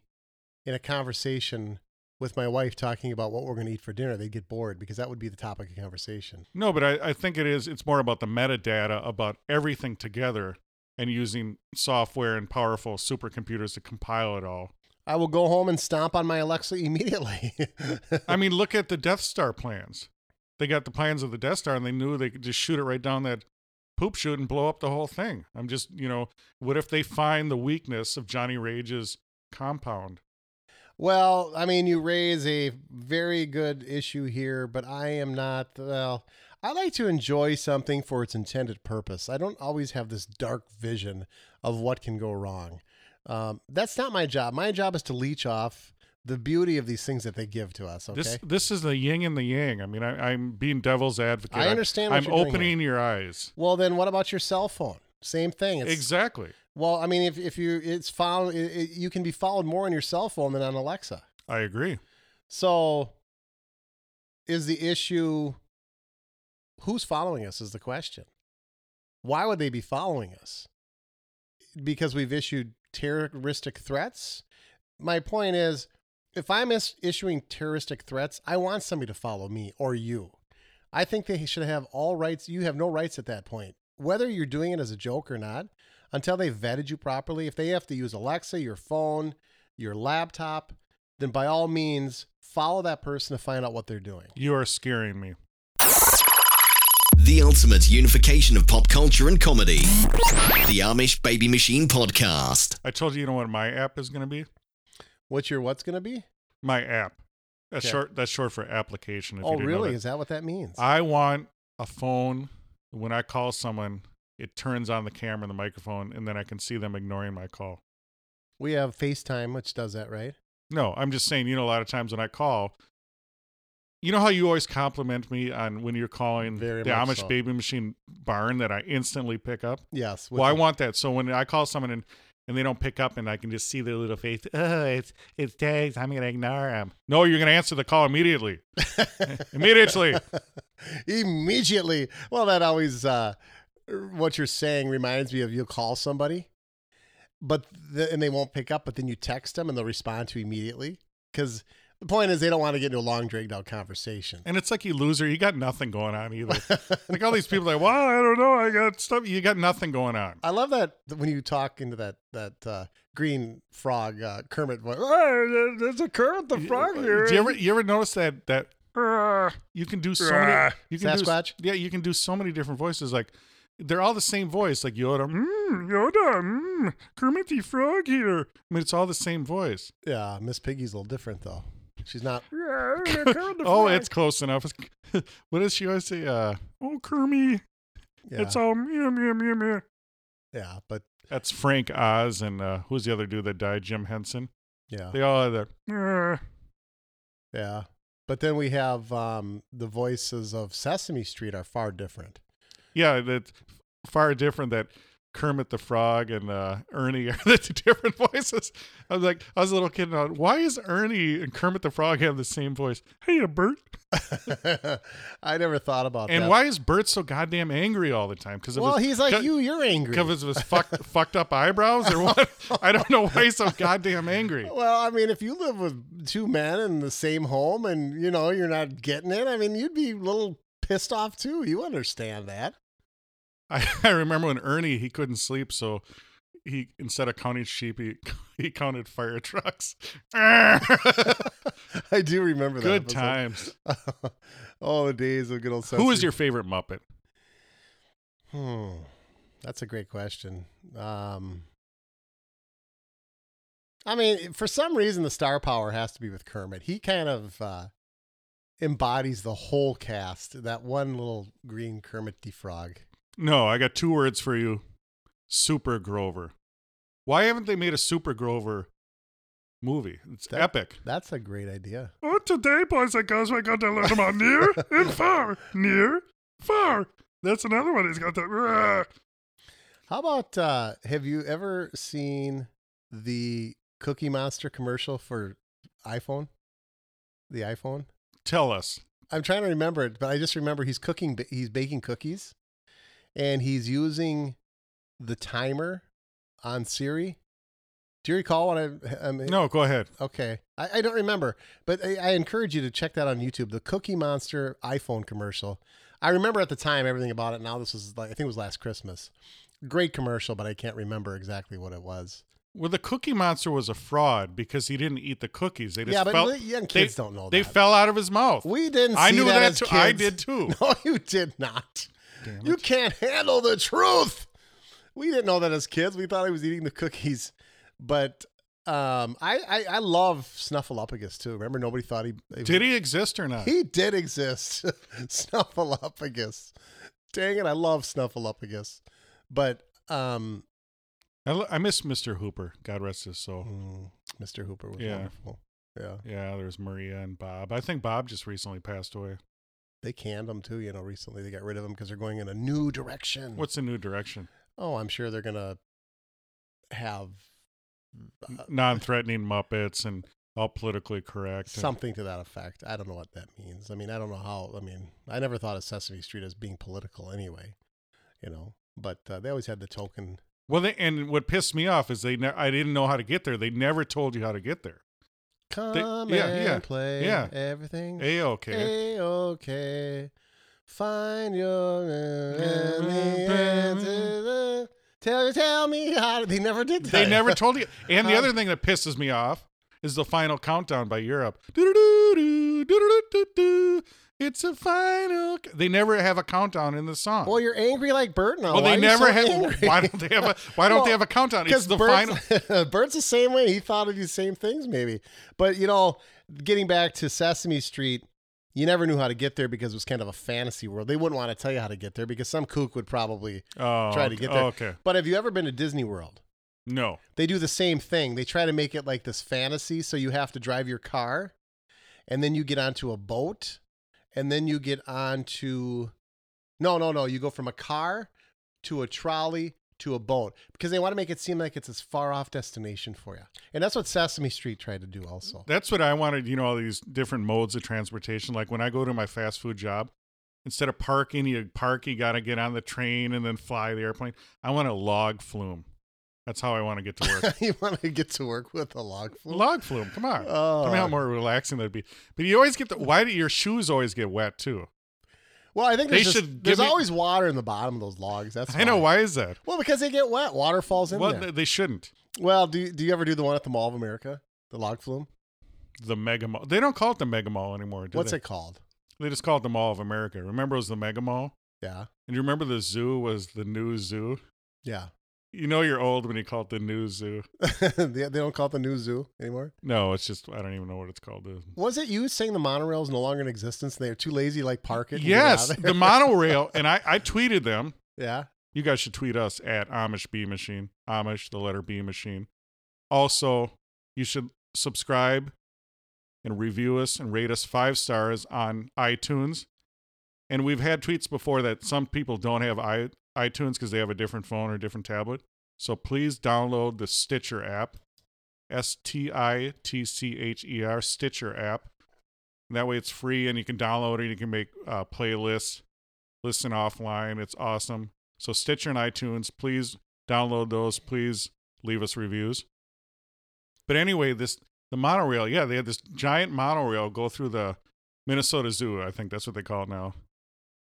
in a conversation with my wife talking about what we're going to eat for dinner. They'd get bored because that would be the topic of conversation. No, but I, I think it is. It's more about the metadata about everything together and using software and powerful supercomputers to compile it all. I will go home and stomp on my Alexa (laughs) immediately. I mean, look at the Death Star plans. They got the plans of the Death Star and they knew they could just shoot it right down that poop chute and blow up the whole thing. I'm just, you know, what if they find the weakness of Johnny Rage's compound? Well, I mean, you raise a very good issue here, but I am not. Well, I like to enjoy something for its intended purpose. I don't always have this dark vision of what can go wrong. Um, that's not my job. My job is to leech off the beauty of these things that they give to us. Okay. This this is the yin and the yang. I mean, I, I'm being devil's advocate. I understand you're doing opening your eyes. well, then what about your cell phone? Same thing. It's, exactly. Well, I mean, if, if you it's followed, it, it, you can be followed more on your cell phone than on Alexa. I agree. So, is the issue who's following us? Is the question. Why would they be following us? Because we've issued terroristic threats? My point is if I'm is- issuing terroristic threats, I want somebody to follow me or you. I think they should have all rights. You have no rights at that point, whether you're doing it as a joke or not, until they've vetted you properly. If they have to use Alexa, your phone, your laptop, then by all means, follow that person to find out what they're doing. You are scaring me. The ultimate unification of pop culture and comedy. The Amish Baby Machine Podcast. I told you, you know what my app is going to be? What's your what's going to be? My app. That's Okay. short. That's short for application. If oh, you Oh, didn't know really? that. Is that what that means? I want a phone. When I call someone, it turns on the camera and the microphone, and then I can see them ignoring my call. we have FaceTime, which does that, right? No, I'm just saying. You know, a lot of times when I call, you know how you always compliment me on when you're calling Very the Amish so. Baby Machine barn that I instantly pick up. Yes. Well, I want that. So when I call someone and, and they don't pick up, and I can just see their little face. Oh, it's it's Dave's. I'm gonna ignore him. No, you're gonna answer the call immediately. (laughs) Immediately. (laughs) Immediately. Well, that always uh, what you're saying reminds me of you'll call somebody, but the, and they won't pick up, but then you text them and they'll respond to you immediately because the point is they don't want to get into a long dragged out conversation. And it's like you loser. You got nothing going on either. (laughs) like all these people, like, well, I don't know. I got stuff. You got nothing going on. I love that when you talk into that that uh, green frog uh, Kermit voice. "Oh, there's a Kermit the frog here. Do you ever you ever notice that that uh, you can do so many you can Sasquatch? do yeah you can do so many different voices like they're all the same voice like Yoda. Mm, Yoda mm, Kermit the Frog here. I mean it's all the same voice. Yeah, Miss Piggy's a little different though. She's not. (laughs) oh it's close enough. (laughs) What does she always say? Uh oh Kermit. Yeah, it's all meow meow meow meow yeah, but that's Frank Oz and uh, who's the other dude that died? Jim Henson? Yeah, they all have that uh, yeah. But then we have um, the voices of Sesame Street are far different. yeah that's far different that Kermit the Frog and uh, Ernie are (laughs) the two different voices. I was like, I was a little kid. And I why is Ernie and Kermit the Frog have the same voice? Hey, Bert. (laughs) I never thought about And that. And why is Bert so goddamn angry all the time? Because Well, he's like you. You're angry. Because of his fucked, (laughs) fucked up eyebrows or what? I don't know why he's so goddamn angry. Well, I mean, if you live with two men in the same home and you know you're not getting it, I mean, you'd be a little pissed off too. You understand that? (laughs) I, I remember when Ernie he couldn't sleep, so he instead of counting sheep, he (laughs) he counted fire trucks. (laughs) I do remember that. Good episode. times. oh, the days of good old. Who is your favorite Muppet? Hmm, that's a great question. Um, I mean, for some reason, the star power has to be with Kermit. He kind of uh, embodies the whole cast. That one little green Kermit the Frog. No, I got two words for you. Super Grover. Why haven't they made a Super Grover movie? It's That- epic. That's a great idea. Oh, today, boys and girls, we're going to learn about near (laughs) and far. Near, far. That's another one. He's got that. How about uh have you ever seen the Cookie Monster commercial for iPhone? The iPhone? Tell us. I'm trying to remember it, but I just remember he's cooking he's baking cookies and he's using the timer on Siri. Do you recall what I, I mean, No, go ahead. Okay. I, I don't remember, but I, I encourage you to check that on YouTube. The Cookie Monster iPhone commercial. I remember at the time everything about it. Now this was like I think it was last Christmas. Great commercial, but I can't remember exactly what it was. Well, the Cookie Monster was a fraud because he didn't eat the cookies. They just Yeah, but fell, young kids they- don't know They fell out of his mouth. We didn't. I knew that, that too. I did too. (laughs) No, you did not. Damn You it. can't handle the truth. We didn't know that as kids. We thought he was eating the cookies, but um, I, I I love Snuffleupagus too. Remember, nobody thought he Did he exist or not? He did exist. (laughs) Snuffleupagus. Dang it, I love Snuffleupagus. But um I, lo- miss Mr. Hooper. God rest his soul. mm, Mr. Hooper was Yeah. wonderful. Yeah. Yeah, there's Maria and Bob. I think Bob just recently passed away. They canned them too, you know, recently they got rid of them because they're going in a new direction. What's the new direction? Oh, I'm sure they're gonna have uh, Non-threatening Muppets and all politically correct. and- something to that effect. I don't know what that means. I mean, I don't know how. I mean, I never thought of Sesame Street as being political anyway, you know. But uh, they always had the token. Well, they, and what pissed me off is they. Ne- I didn't know how to get there. They never told you how to get there. Come yeah, and yeah, play. yeah. Everything's A okay. A okay. Find your and the answer. Tell tell me how. They never did that. They never told you. (laughs) And the other thing that pisses me off is the final countdown by Europe. It's a final. c- They never have a countdown in the song. Well, you're angry like Bert now. Well, they never so have. angry? Why don't they have a? Why don't they have a countdown? It's the Bert's, final. (laughs) Bert's the same way. He thought of these same things, maybe. But you know, getting back to Sesame Street, you never knew how to get there because it was kind of a fantasy world. They wouldn't want to tell you how to get there because some kook would probably Oh, try to get there. Oh, okay. But have you ever been to Disney World? No. They do the same thing. They try to make it like this fantasy, so you have to drive your car, and then you get onto a boat, and then you get on to No, no, no. You go from a car to a trolley to a boat because they want to make it seem like it's this far off destination for you. And that's what Sesame Street tried to do also. That's what I wanted. You know, all these different modes of transportation. Like when I go to my fast food job, instead of parking, you park. You got to get on the train and then fly the airplane. I want a log flume. That's how I want to get to work. (laughs) you want to get to work with a log flume? log flume. Come on. Oh. Tell me how oh. more relaxing that'd be. But you always get the. Why do your shoes always get wet too? Well, I think They there's, just- should there's me- always water in the bottom of those logs. That's I know. Why is that? Well, because they get wet. Water falls in Well, there. they shouldn't. Well, do you, do you ever do the one at the Mall of America, the log flume? The Mega Mall. They don't call it the Mega Mall anymore. Do What's they? it called? They just call it the Mall of America. Remember, it was the Mega Mall. Yeah, And you remember the zoo was the new zoo. yeah. You know you're old when you call it the new zoo. (laughs) they, they don't call it the new zoo anymore. No, it's just I don't even know what it's called. Was it you saying the monorail is no longer in existence and they're too lazy like park it? Yes, out of there? the monorail, (laughs) and I I tweeted them. yeah. You guys should tweet us at Amish B Machine. Amish, the letter B Machine. Also, you should subscribe and review us and rate us five stars on iTunes. And we've had tweets before that some people don't have i iTunes because they have a different phone or different tablet. So please download the Stitcher app, S T I T C H E R, Stitcher app. And that way it's free and you can download it. You can make uh, playlists, listen offline. It's awesome. So Stitcher and iTunes, please download those. Please leave us reviews. But anyway, this the monorail, yeah, they had this giant monorail go through the Minnesota Zoo. I think that's what they call it now.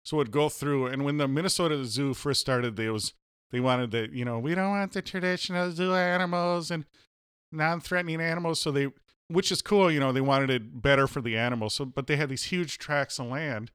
So it'd go through, and when the Minnesota Zoo first started, they was they wanted that you know we don't want the traditional zoo animals and non-threatening animals. So they, which is cool, you know, they wanted it better for the animals. So, but they had these huge tracts of land,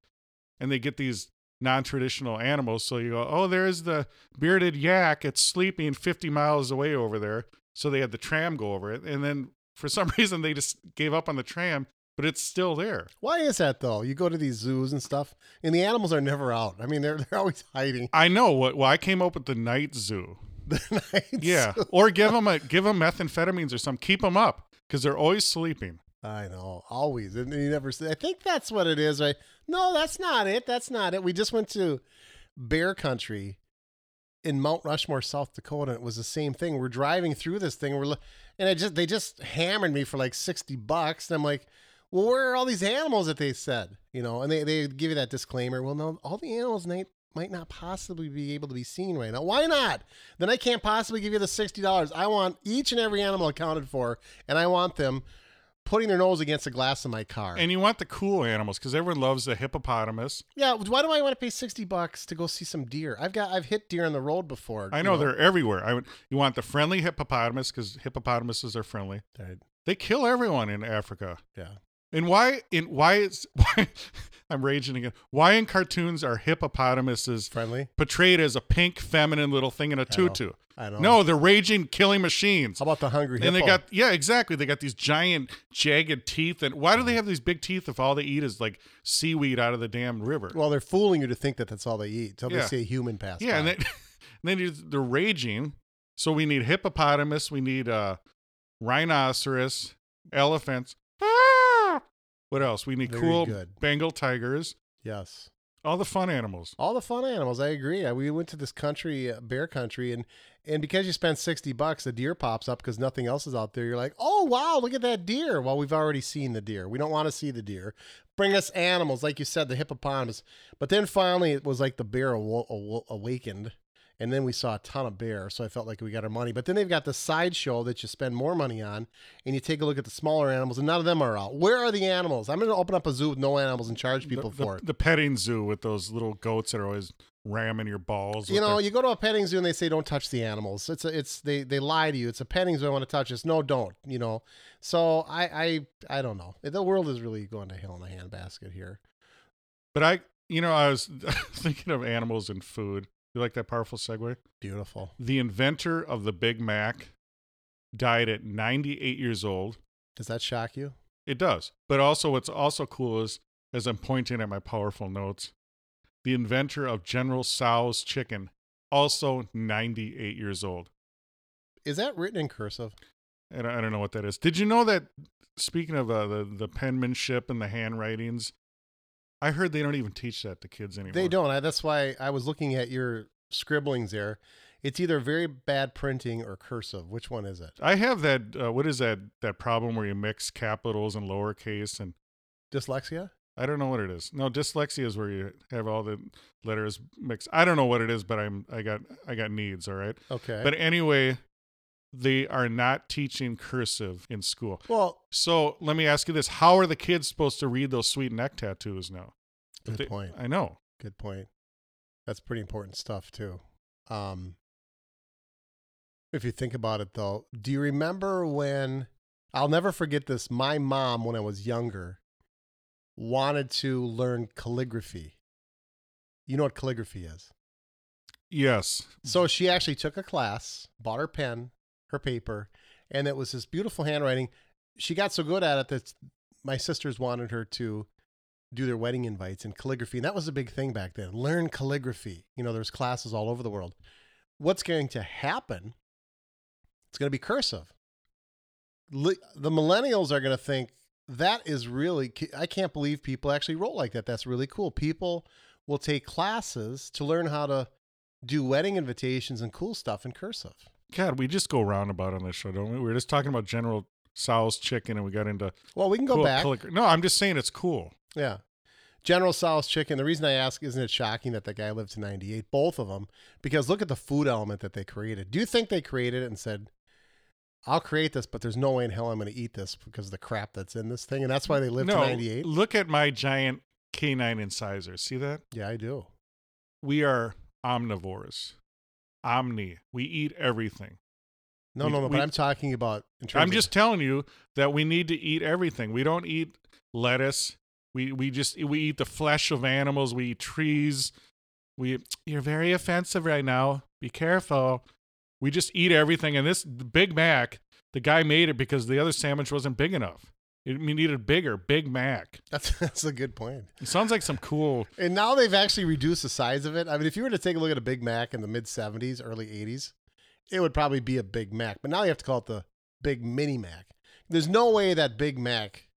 and they get these non-traditional animals. So you go, oh, there's the bearded yak. It's sleeping 50 miles away over there. So they had the tram go over it, and then for some (laughs) reason they just gave up on the tram, but it's still there. Why is that though? You go to these zoos and stuff, and the animals are never out. I mean, they're they're always hiding. I know what. Well, I came up with the night zoo. (laughs) The night Yeah, zoo. or give them a give them methamphetamines or something. Keep them up because they're always sleeping. I know, always, and you never. I think that's what it is, right? No, that's not it. That's not it. We just went to Bear Country in Mount Rushmore, South Dakota, and it was the same thing. We're driving through this thing, we're and I just they just hammered me for like sixty bucks, and I'm like, well, where are all these animals that they said, you know? And they they give you that disclaimer. Well, no, all the animals might might not possibly be able to be seen right now. Why not? Then I can't possibly give you the sixty dollars. I want each and every animal accounted for, and I want them putting their nose against the glass of my car. And you want the cool animals because everyone loves the hippopotamus. yeah, why do I want to pay sixty bucks to go see some deer? I've got I've hit deer on the road before. I you know they're everywhere. I would, you want the friendly hippopotamus because hippopotamuses are friendly. Right. They kill everyone in Africa. Yeah. And why in why is (laughs) why I'm raging again. Why in cartoons are hippopotamuses Friendly. portrayed as a pink feminine little thing in a tutu? I know. No, they're raging killing machines. How about the hungry hippo? and they got yeah, exactly. They got these giant jagged teeth and why do they have these big teeth if all they eat is like seaweed out of the damn river? well, they're fooling you to think that that's all they eat until Yeah. they see a human pass. yeah, and by. then, (laughs) and then they're raging. So we need hippopotamus, we need uh rhinoceros, elephants. What else? We need Very cool good. Bengal tigers, yes. all the fun animals. All the fun animals. I agree. We went to this country, uh, bear country, and and because you spend sixty bucks, a deer pops up because nothing else is out there. You're like, oh wow, look at that deer. Well, we've already seen the deer. We don't want to see the deer. Bring us animals, like you said, the hippopotamus. But then finally, it was like the bear awo- awo- awakened, and then we saw a ton of bear. So I felt like we got our money. But then they've got the sideshow that you spend more money on, and you take a look at the smaller animals, and none of them are out. Where are the animals? I'm going to open up a zoo with no animals and charge people the, the- for it. the petting zoo with those little goats that are always ramming your balls. you know, their- you go to a petting zoo and they say don't touch the animals. It's a, it's they they lie to you. It's a petting zoo. I want to touch this. No, don't. You know. So I I I don't know. The world is really going to hell in a handbasket here. but I, you know, I was (laughs) thinking of animals and food. You like that powerful segue? Beautiful. The inventor of the Big Mac died at 98 years old. Does that shock you? It does. But also, what's also cool is, as I'm pointing at my powerful notes, the inventor of General Tso's chicken, also 98 years old. Is that written in cursive? And I I don't know what that is. Did you know that? Speaking of uh, the the penmanship and the handwritings, I heard they don't even teach that to kids anymore. They don't. I, that's why I was looking at your scribblings there. It's either very bad printing or cursive. Which one is it? I have that. Uh, what is that? That problem where you mix capitals and lowercase, and Dyslexia? I don't know what it is. No, dyslexia is where you have all the letters mixed. I don't know what it is, but I'm I got I got needs. All right. Okay. But anyway, they are not teaching cursive in school. well, So let me ask you this: How are the kids supposed to read those sweet neck tattoos now? good They- point. I know. Good point. That's pretty important stuff too. Um, if you think about it, though, do you remember when? I'll never forget this. My mom, when I was younger, wanted to learn calligraphy. You know what calligraphy is? Yes. So she actually took a class, bought her pen, her paper, and it was this beautiful handwriting. She got so good at it that my sisters wanted her to do their wedding invites in calligraphy. And that was a big thing back then. Learn calligraphy. You know, there's classes all over the world. What's going to happen? It's going to be cursive. The millennials are going to think that is really, I can't believe people actually wrote like that. That's really cool. People will take classes to learn how to do wedding invitations and cool stuff in cursive. God, we just go roundabout on this show, don't we? We were just talking about General Tso's chicken, and we got into Well, we can go cool back. No, I'm just saying it's cool. Yeah. General Tso's chicken. The reason I ask, isn't it shocking that that guy lived to 98? Both of them. Because look at the food element that they created. Do you think they created it and said, I'll create this, but there's no way in hell I'm going to eat this because of the crap that's in this thing? And that's why they lived no, to 98? look at my giant canine incisor. See that? Yeah, I do. We are omnivores. Omni. We eat everything. No, We- no, no. we- but I'm talking about. I'm just telling you that we need to eat everything. We don't eat lettuce. We we just we eat the flesh of animals. We eat trees. We you're very offensive right now. Be careful. We just eat everything. And this Big Mac, the guy made it because the other sandwich wasn't big enough. It needed bigger, Big Mac. That's, (laughs) that's a good point. It sounds like some cool. And now they've actually reduced the size of it. I mean, if you were to take a look at a Big Mac in the mid 70s, early 80s, it would probably be a Big Mac. But now you have to call it the Big Mini Mac. There's no way that Big Mac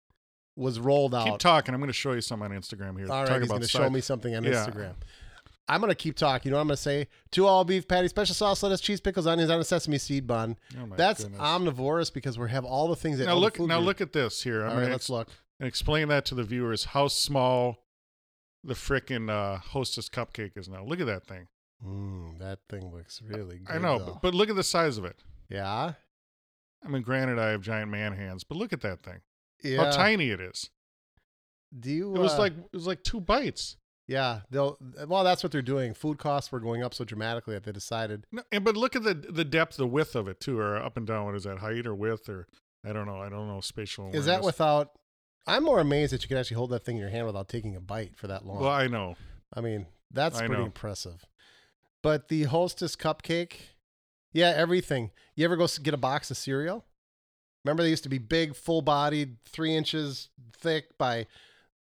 was rolled out. Keep talking. I'm going to show you some on Instagram here. All right, Talk he's going to show me something on Yeah. Instagram. I'm going to keep talking. You know what I'm going to say? Two all beef patty, special sauce, lettuce, cheese, pickles, onions on a sesame seed bun. Oh my That's goodness. omnivorous because we have all the things that now look. Now group- look at this here. I'm All right, let's look. And explain that to the viewers how small the frickin' uh, Hostess cupcake is now. Look at that thing. Mm, that thing looks really good. I know, but, but look at the size of it. yeah, I mean, granted, I have giant man hands, but look at that thing. yeah. How tiny it is. Do you? It was uh, like it was like two bites. Yeah, they'll. Well, that's what they're doing. Food costs were going up so dramatically that they decided. No, and but look at the the depth, the width of it too, or up and down. What is that? Height or width or I don't know. I don't know spatial. Is that without? I'm more amazed that you can actually hold that thing in your hand without taking a bite for that long. Well, I know. I mean, that's I pretty know. impressive. But the Hostess cupcake, yeah, everything. You ever go get a box of cereal? Remember, they used to be big, full-bodied, three inches thick by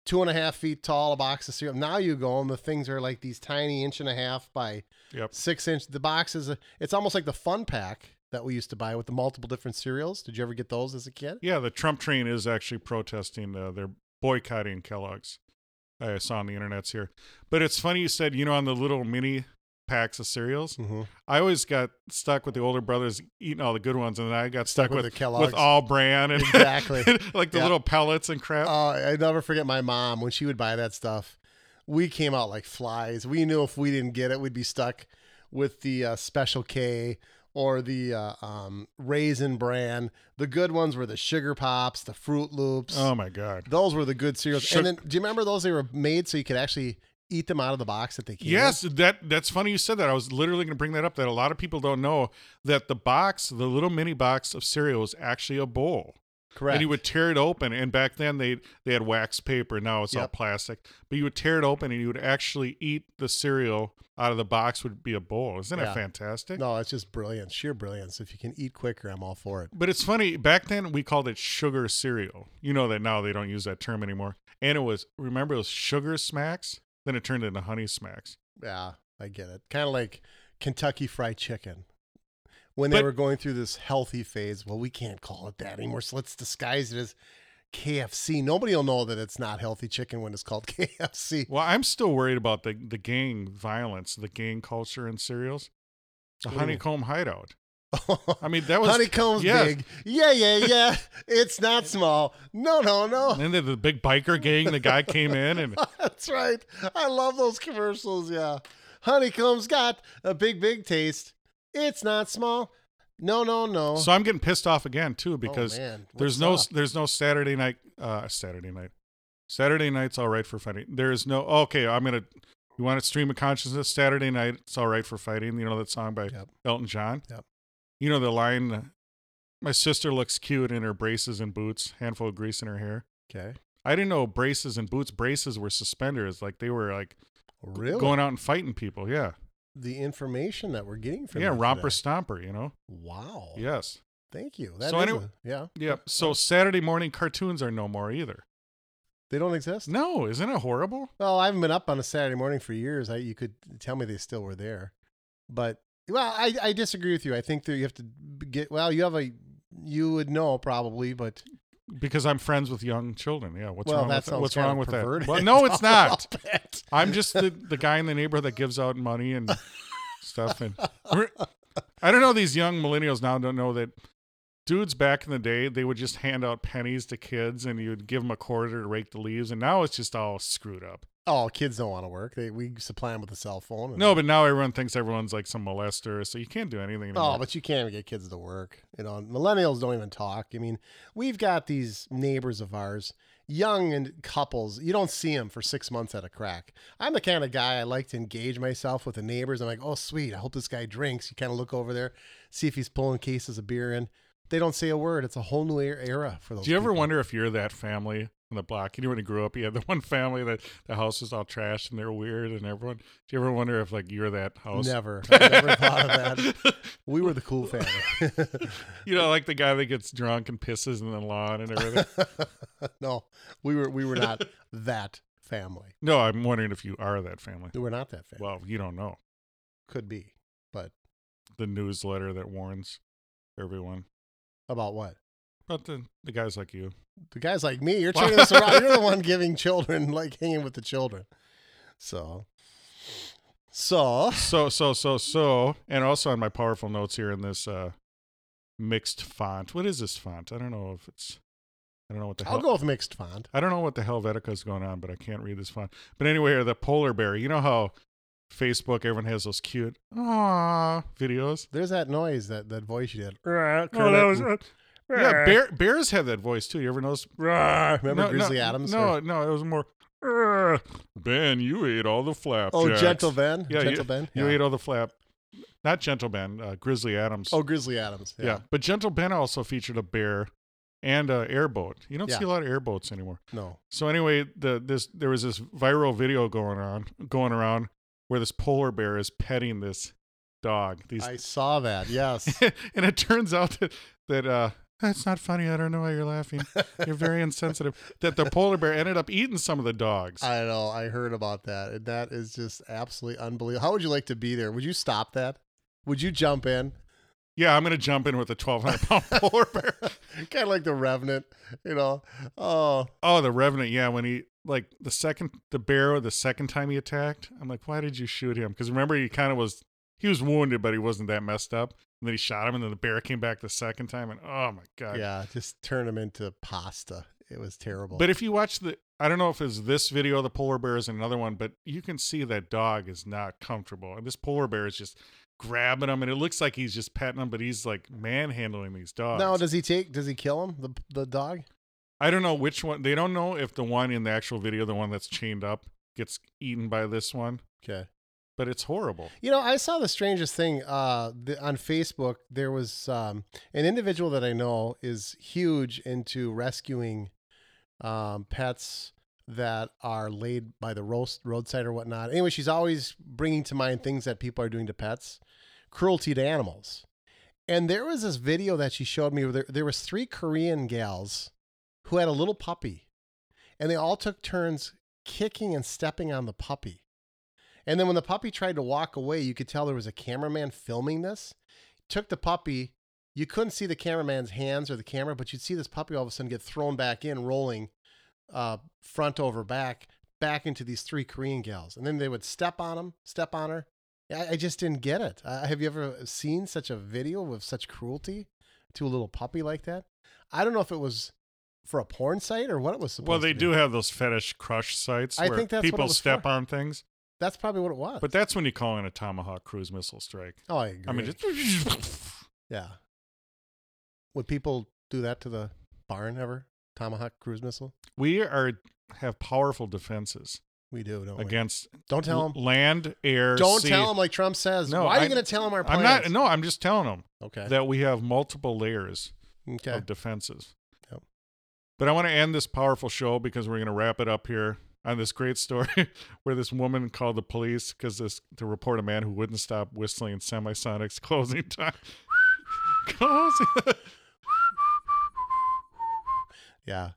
two and a half feet tall. A box of cereal. Now you go and the things are like these tiny inch and a half by Yep. six inch. The box is. A, it's almost like the fun pack that we used to buy with the multiple different cereals. Did you ever get those as a kid? Yeah, the Trump train is actually protesting. Uh, they're boycotting Kellogg's. I saw on the internet's here, but it's funny you said you know on the little mini packs of cereals. Mm-hmm. I always got stuck with the older brothers eating all the good ones, and then I got Stuck stuck, with with the Kellogg's. with all brand and Exactly. (laughs) like the Yeah. little pellets and crap. Oh, I never forget my mom when she would buy that stuff. We came out like flies. We knew if we didn't get it, we'd be stuck with the uh, Special K or the uh, um, Raisin Bran. The good ones were the Sugar Pops, the Froot Loops. oh my god! those were the good cereals. And then, do you remember those? They were made so you could actually eat them out of the box that they came. Yes, that that's funny you said that. I was literally going to bring that up. That a lot of people don't know that the box, the little mini box of cereal, is actually a bowl. correct. And you would tear it open, and back then they they had wax paper. Now it's all plastic. But you would tear it open, and you would actually eat the cereal out of the box. Would be a bowl. Isn't Yeah. that fantastic? no, it's just brilliant, sheer brilliance. If you can eat quicker, I'm all for it. But it's funny. Back then we called it sugar cereal. You know that now they don't use that term anymore. And it was remember those sugar smacks. Then it turned into honey smacks. Yeah, I get it. Kind of like Kentucky Fried Chicken. When they But- were going through this healthy phase, well, we can't call it that anymore. So let's disguise it as KFC. Nobody will know that it's not healthy chicken when it's called (laughs) KFC. Well, I'm still worried about the the gang violence, the gang culture in cereals. The What do you mean? honeycomb hideout. I mean, that was Honeycomb's big. Yeah, yeah, yeah. (laughs) it's not small. No, no, no. And then the big biker gang, the guy came in and (laughs) That's right. I love those commercials. Yeah. Honeycomb's got a big, big taste. It's not small. No, no, no. so I'm getting pissed off again too because oh, there's no up? there's no Saturday night uh Saturday night. Saturday night's all right for fighting. There's no okay, I'm gonna you want to stream of consciousness Saturday night, it's all right for fighting. You know that song by Yep. Elton John? Yep. You know the line uh, my sister looks cute in her braces and boots, handful of grease in her hair. Okay. I didn't know braces and boots. Braces were suspenders, like they were like Really? going out and fighting people. Yeah, the information that we're getting from yeah, romper today. stomper. You know. Wow. Yes. Thank you. That So is anyway- a- yeah. Yep. So Saturday morning cartoons are no more either. They don't exist. No, isn't it horrible? Well, I haven't been up on a Saturday morning for years. I you could tell me they still were there, but well, I I disagree with you. I think that you have to get well. You have a you would know probably, but Because I'm friends with young children. Yeah. What's well, wrong that with that? What's wrong with that? Well, no, it's (laughs) not. I'm just the, the guy in the neighborhood that gives out money and (laughs) stuff. And I don't know. These young millennials now don't know that dudes back in the day they would just hand out pennies to kids, and you'd give them a quarter to rake the leaves. And now it's just all screwed up. Oh, kids don't want to work. They we supply them with a cell phone. No, but now everyone thinks everyone's like some molester, so you can't do anything. Anymore. Oh, but you can't even get kids to work. You know, millennials don't even talk. I mean, we've got these neighbors of ours, young and couples. You don't see them for six months at a crack. I'm the kind of guy I like to engage myself with the neighbors. I'm like, oh, sweet. I hope this guy drinks. You kind of look over there, see if he's pulling cases of beer in. They don't say a word. It's a whole new er- era for those. Do you ever people. wonder if you're that family on the block? You know, when you grew up, you had the (laughs) one family that the house was all trashed and they're weird, and everyone. Do you ever wonder if like you're that house? Never. (laughs) I never thought of that. We were the cool family. (laughs) you know, like the guy that gets drunk and pisses in the lawn and everything. no, we were we were not that family. no, I'm wondering if you are that family. We were not that family. Well, you don't know Could be, but the newsletter that warns everyone about what? About the the guys like you. The guys like me, you're turning this around. You're the one (laughs) giving children, like hanging with the children. So, so So so so so, and also on my powerful notes here in this uh mixed font. What is this font? I don't know if it's. I don't know what the I'll hell. go with mixed font. I don't know what the Helvetica is going on, but I can't read this font. But anyway, the polar bear. You know how Facebook everyone has those cute ah videos. There's that noise, that that voice you did. Oh, that was. uh, yeah, bear, bears have that voice too. You ever notice? (laughs) Remember No, Grizzly no, Adams? No, Or- no, it was more. "Rah, Ben, you ate all the flapjacks. Oh, Gentle Ben. Yeah, Gentle you, Ben. You Yeah. ate all the flap. Not Gentle Ben, uh, Grizzly Adams. Oh, Grizzly Adams. yeah. Yeah. But Gentle Ben also featured a bear and a airboat. You don't Yeah. see a lot of airboats anymore. No. So anyway, the this there was this viral video going on going around where this polar bear is petting this dog. These I saw that. Yes. (laughs) and it turns out that that uh that's not funny. I don't know why you're laughing. You're very insensitive. That the polar bear ended up eating some of the dogs. I know. I heard about that. And that is just absolutely unbelievable. How would you like to be there? Would you stop that? Would you jump in? yeah, I'm gonna jump in with a 1,200 pound (laughs) polar bear. kind of like the Revenant, you know? Oh, Oh, the revenant. Yeah, when he like the second the bear the second time he attacked, I'm like, why did you shoot him? Because remember he kind of was he was wounded, but he wasn't that messed up. And then he shot him, and then the bear came back the second time, and oh my god. yeah. Just turn him into pasta. It was terrible. But if you watch the, I don't know if it's this video, the polar bear is another one, but you can see that dog is not comfortable, and this polar bear is just grabbing him, and it looks like he's just petting him, but he's like manhandling these dogs. now, does he take, does he kill him, the, the dog? I don't know which one. They don't know if the one in the actual video, the one that's chained up, gets eaten by this one, Okay. But it's horrible. You know, I saw the strangest thing uh, the, on Facebook. There was um, an individual that I know is huge into rescuing um, pets that are laid by the roast, roadside or whatnot. Anyway, she's always bringing to mind things that people are doing to pets, cruelty to animals. And there was this video that she showed me where there, there was three Korean gals who had a little puppy, and they all took turns kicking and stepping on the puppy. And then when the puppy tried to walk away, you could tell there was a cameraman filming this. Took the puppy. You couldn't see the cameraman's hands or the camera, but you'd see this puppy all of a sudden get thrown back in, rolling uh, front over back, back into these three Korean gals. And then they would step on him, step on her. I, I just didn't get it. Uh, have you ever seen such a video of such cruelty to a little puppy like that? I don't know if it was for a porn site or what it was supposed Well, they do have those fetish crush sites I where think that's what it people was step for. on things, That's probably what it was. but that's when you call in a Tomahawk cruise missile strike. oh, I agree. I mean, just (laughs) Yeah. Would people do that to the barn ever? Tomahawk cruise missile? we are have powerful defenses We do, don't we? against Don't tell them. land, air, Don't sea. tell them like Trump says. No, Why are I- you going to tell them our I'm not. No, I'm just telling them Okay. that we have multiple layers okay. of defenses. Yep. But I want to end this powerful show because we're going to wrap it up here on this great story (laughs) where this woman called the police because this to report a man who wouldn't stop whistling in Semisonic's closing time. (laughs) closing. (laughs) Yeah.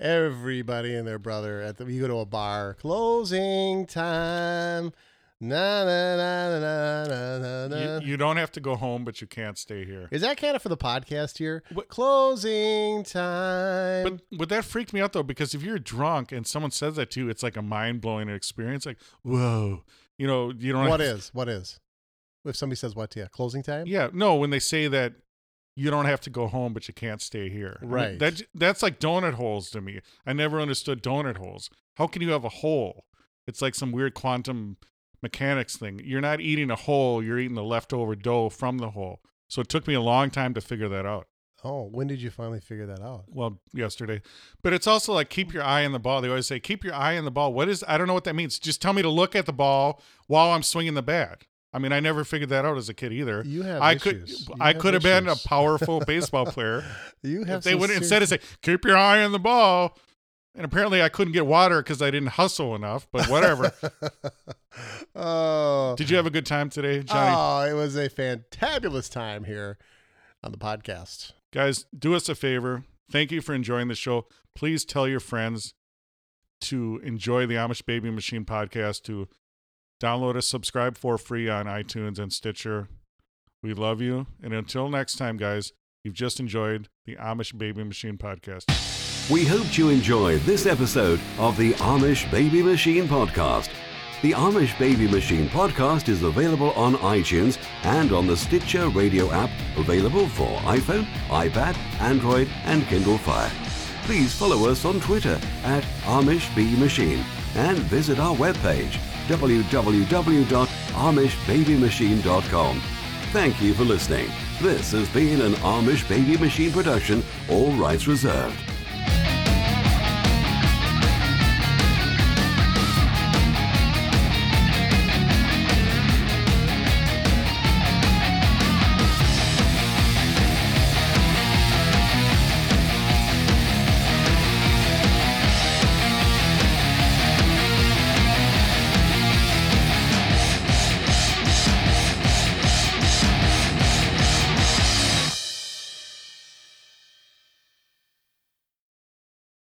Everybody and their brother at the you go to a bar. Closing time. Na na na na na na na. you, you don't have to go home, but you can't stay here. Is that kind of for the podcast here? What- Closing time. But would that freak me out though? Because if you're drunk and someone says that to you, it's like a mind blowing experience. Like, whoa, you know, you don't. what have, is? What is? If somebody says what to you, closing time? Yeah, no, when they say that you don't have to go home, but you can't stay here. I mean, Right. that that's like donut holes to me. I never understood donut holes. How can you have a hole? It's like some weird quantum mechanics thing. You're not eating a hole. You're eating the leftover dough from the hole. So it took me a long time to figure that out. Oh, when did you finally figure that out? Well, yesterday. But it's also like keep your eye on the ball. They always say keep your eye on the ball. What is I don't know what that means. Just tell me to look at the ball while I'm swinging the bat. I mean, I never figured that out as a kid either. You have I issues. could You I could have been a powerful (laughs) baseball player. You have if they would serious- instead of say keep your eye on the ball. And apparently I couldn't get water because I didn't hustle enough, but whatever. (laughs) oh, Did you have a good time today, Johnny? oh, it was a fantabulous time here on the podcast. Guys, do us a favor. Thank you for enjoying the show. Please tell your friends to enjoy the Amish Baby Machine podcast, to download us, subscribe for free on iTunes and Stitcher. We love you. And until next time, guys, you've just enjoyed the Amish Baby Machine podcast. We hope you enjoyed this episode of the Amish Baby Machine Podcast. The Amish Baby Machine Podcast is available on iTunes and on the Stitcher radio app, available for iPhone, iPad, Android, and Kindle Fire. Please follow us on Twitter at Amish Bee Machine and visit our webpage www.amishbabymachine.com. Thank you for listening. This has been an Amish Baby Machine production, all rights reserved. Bye.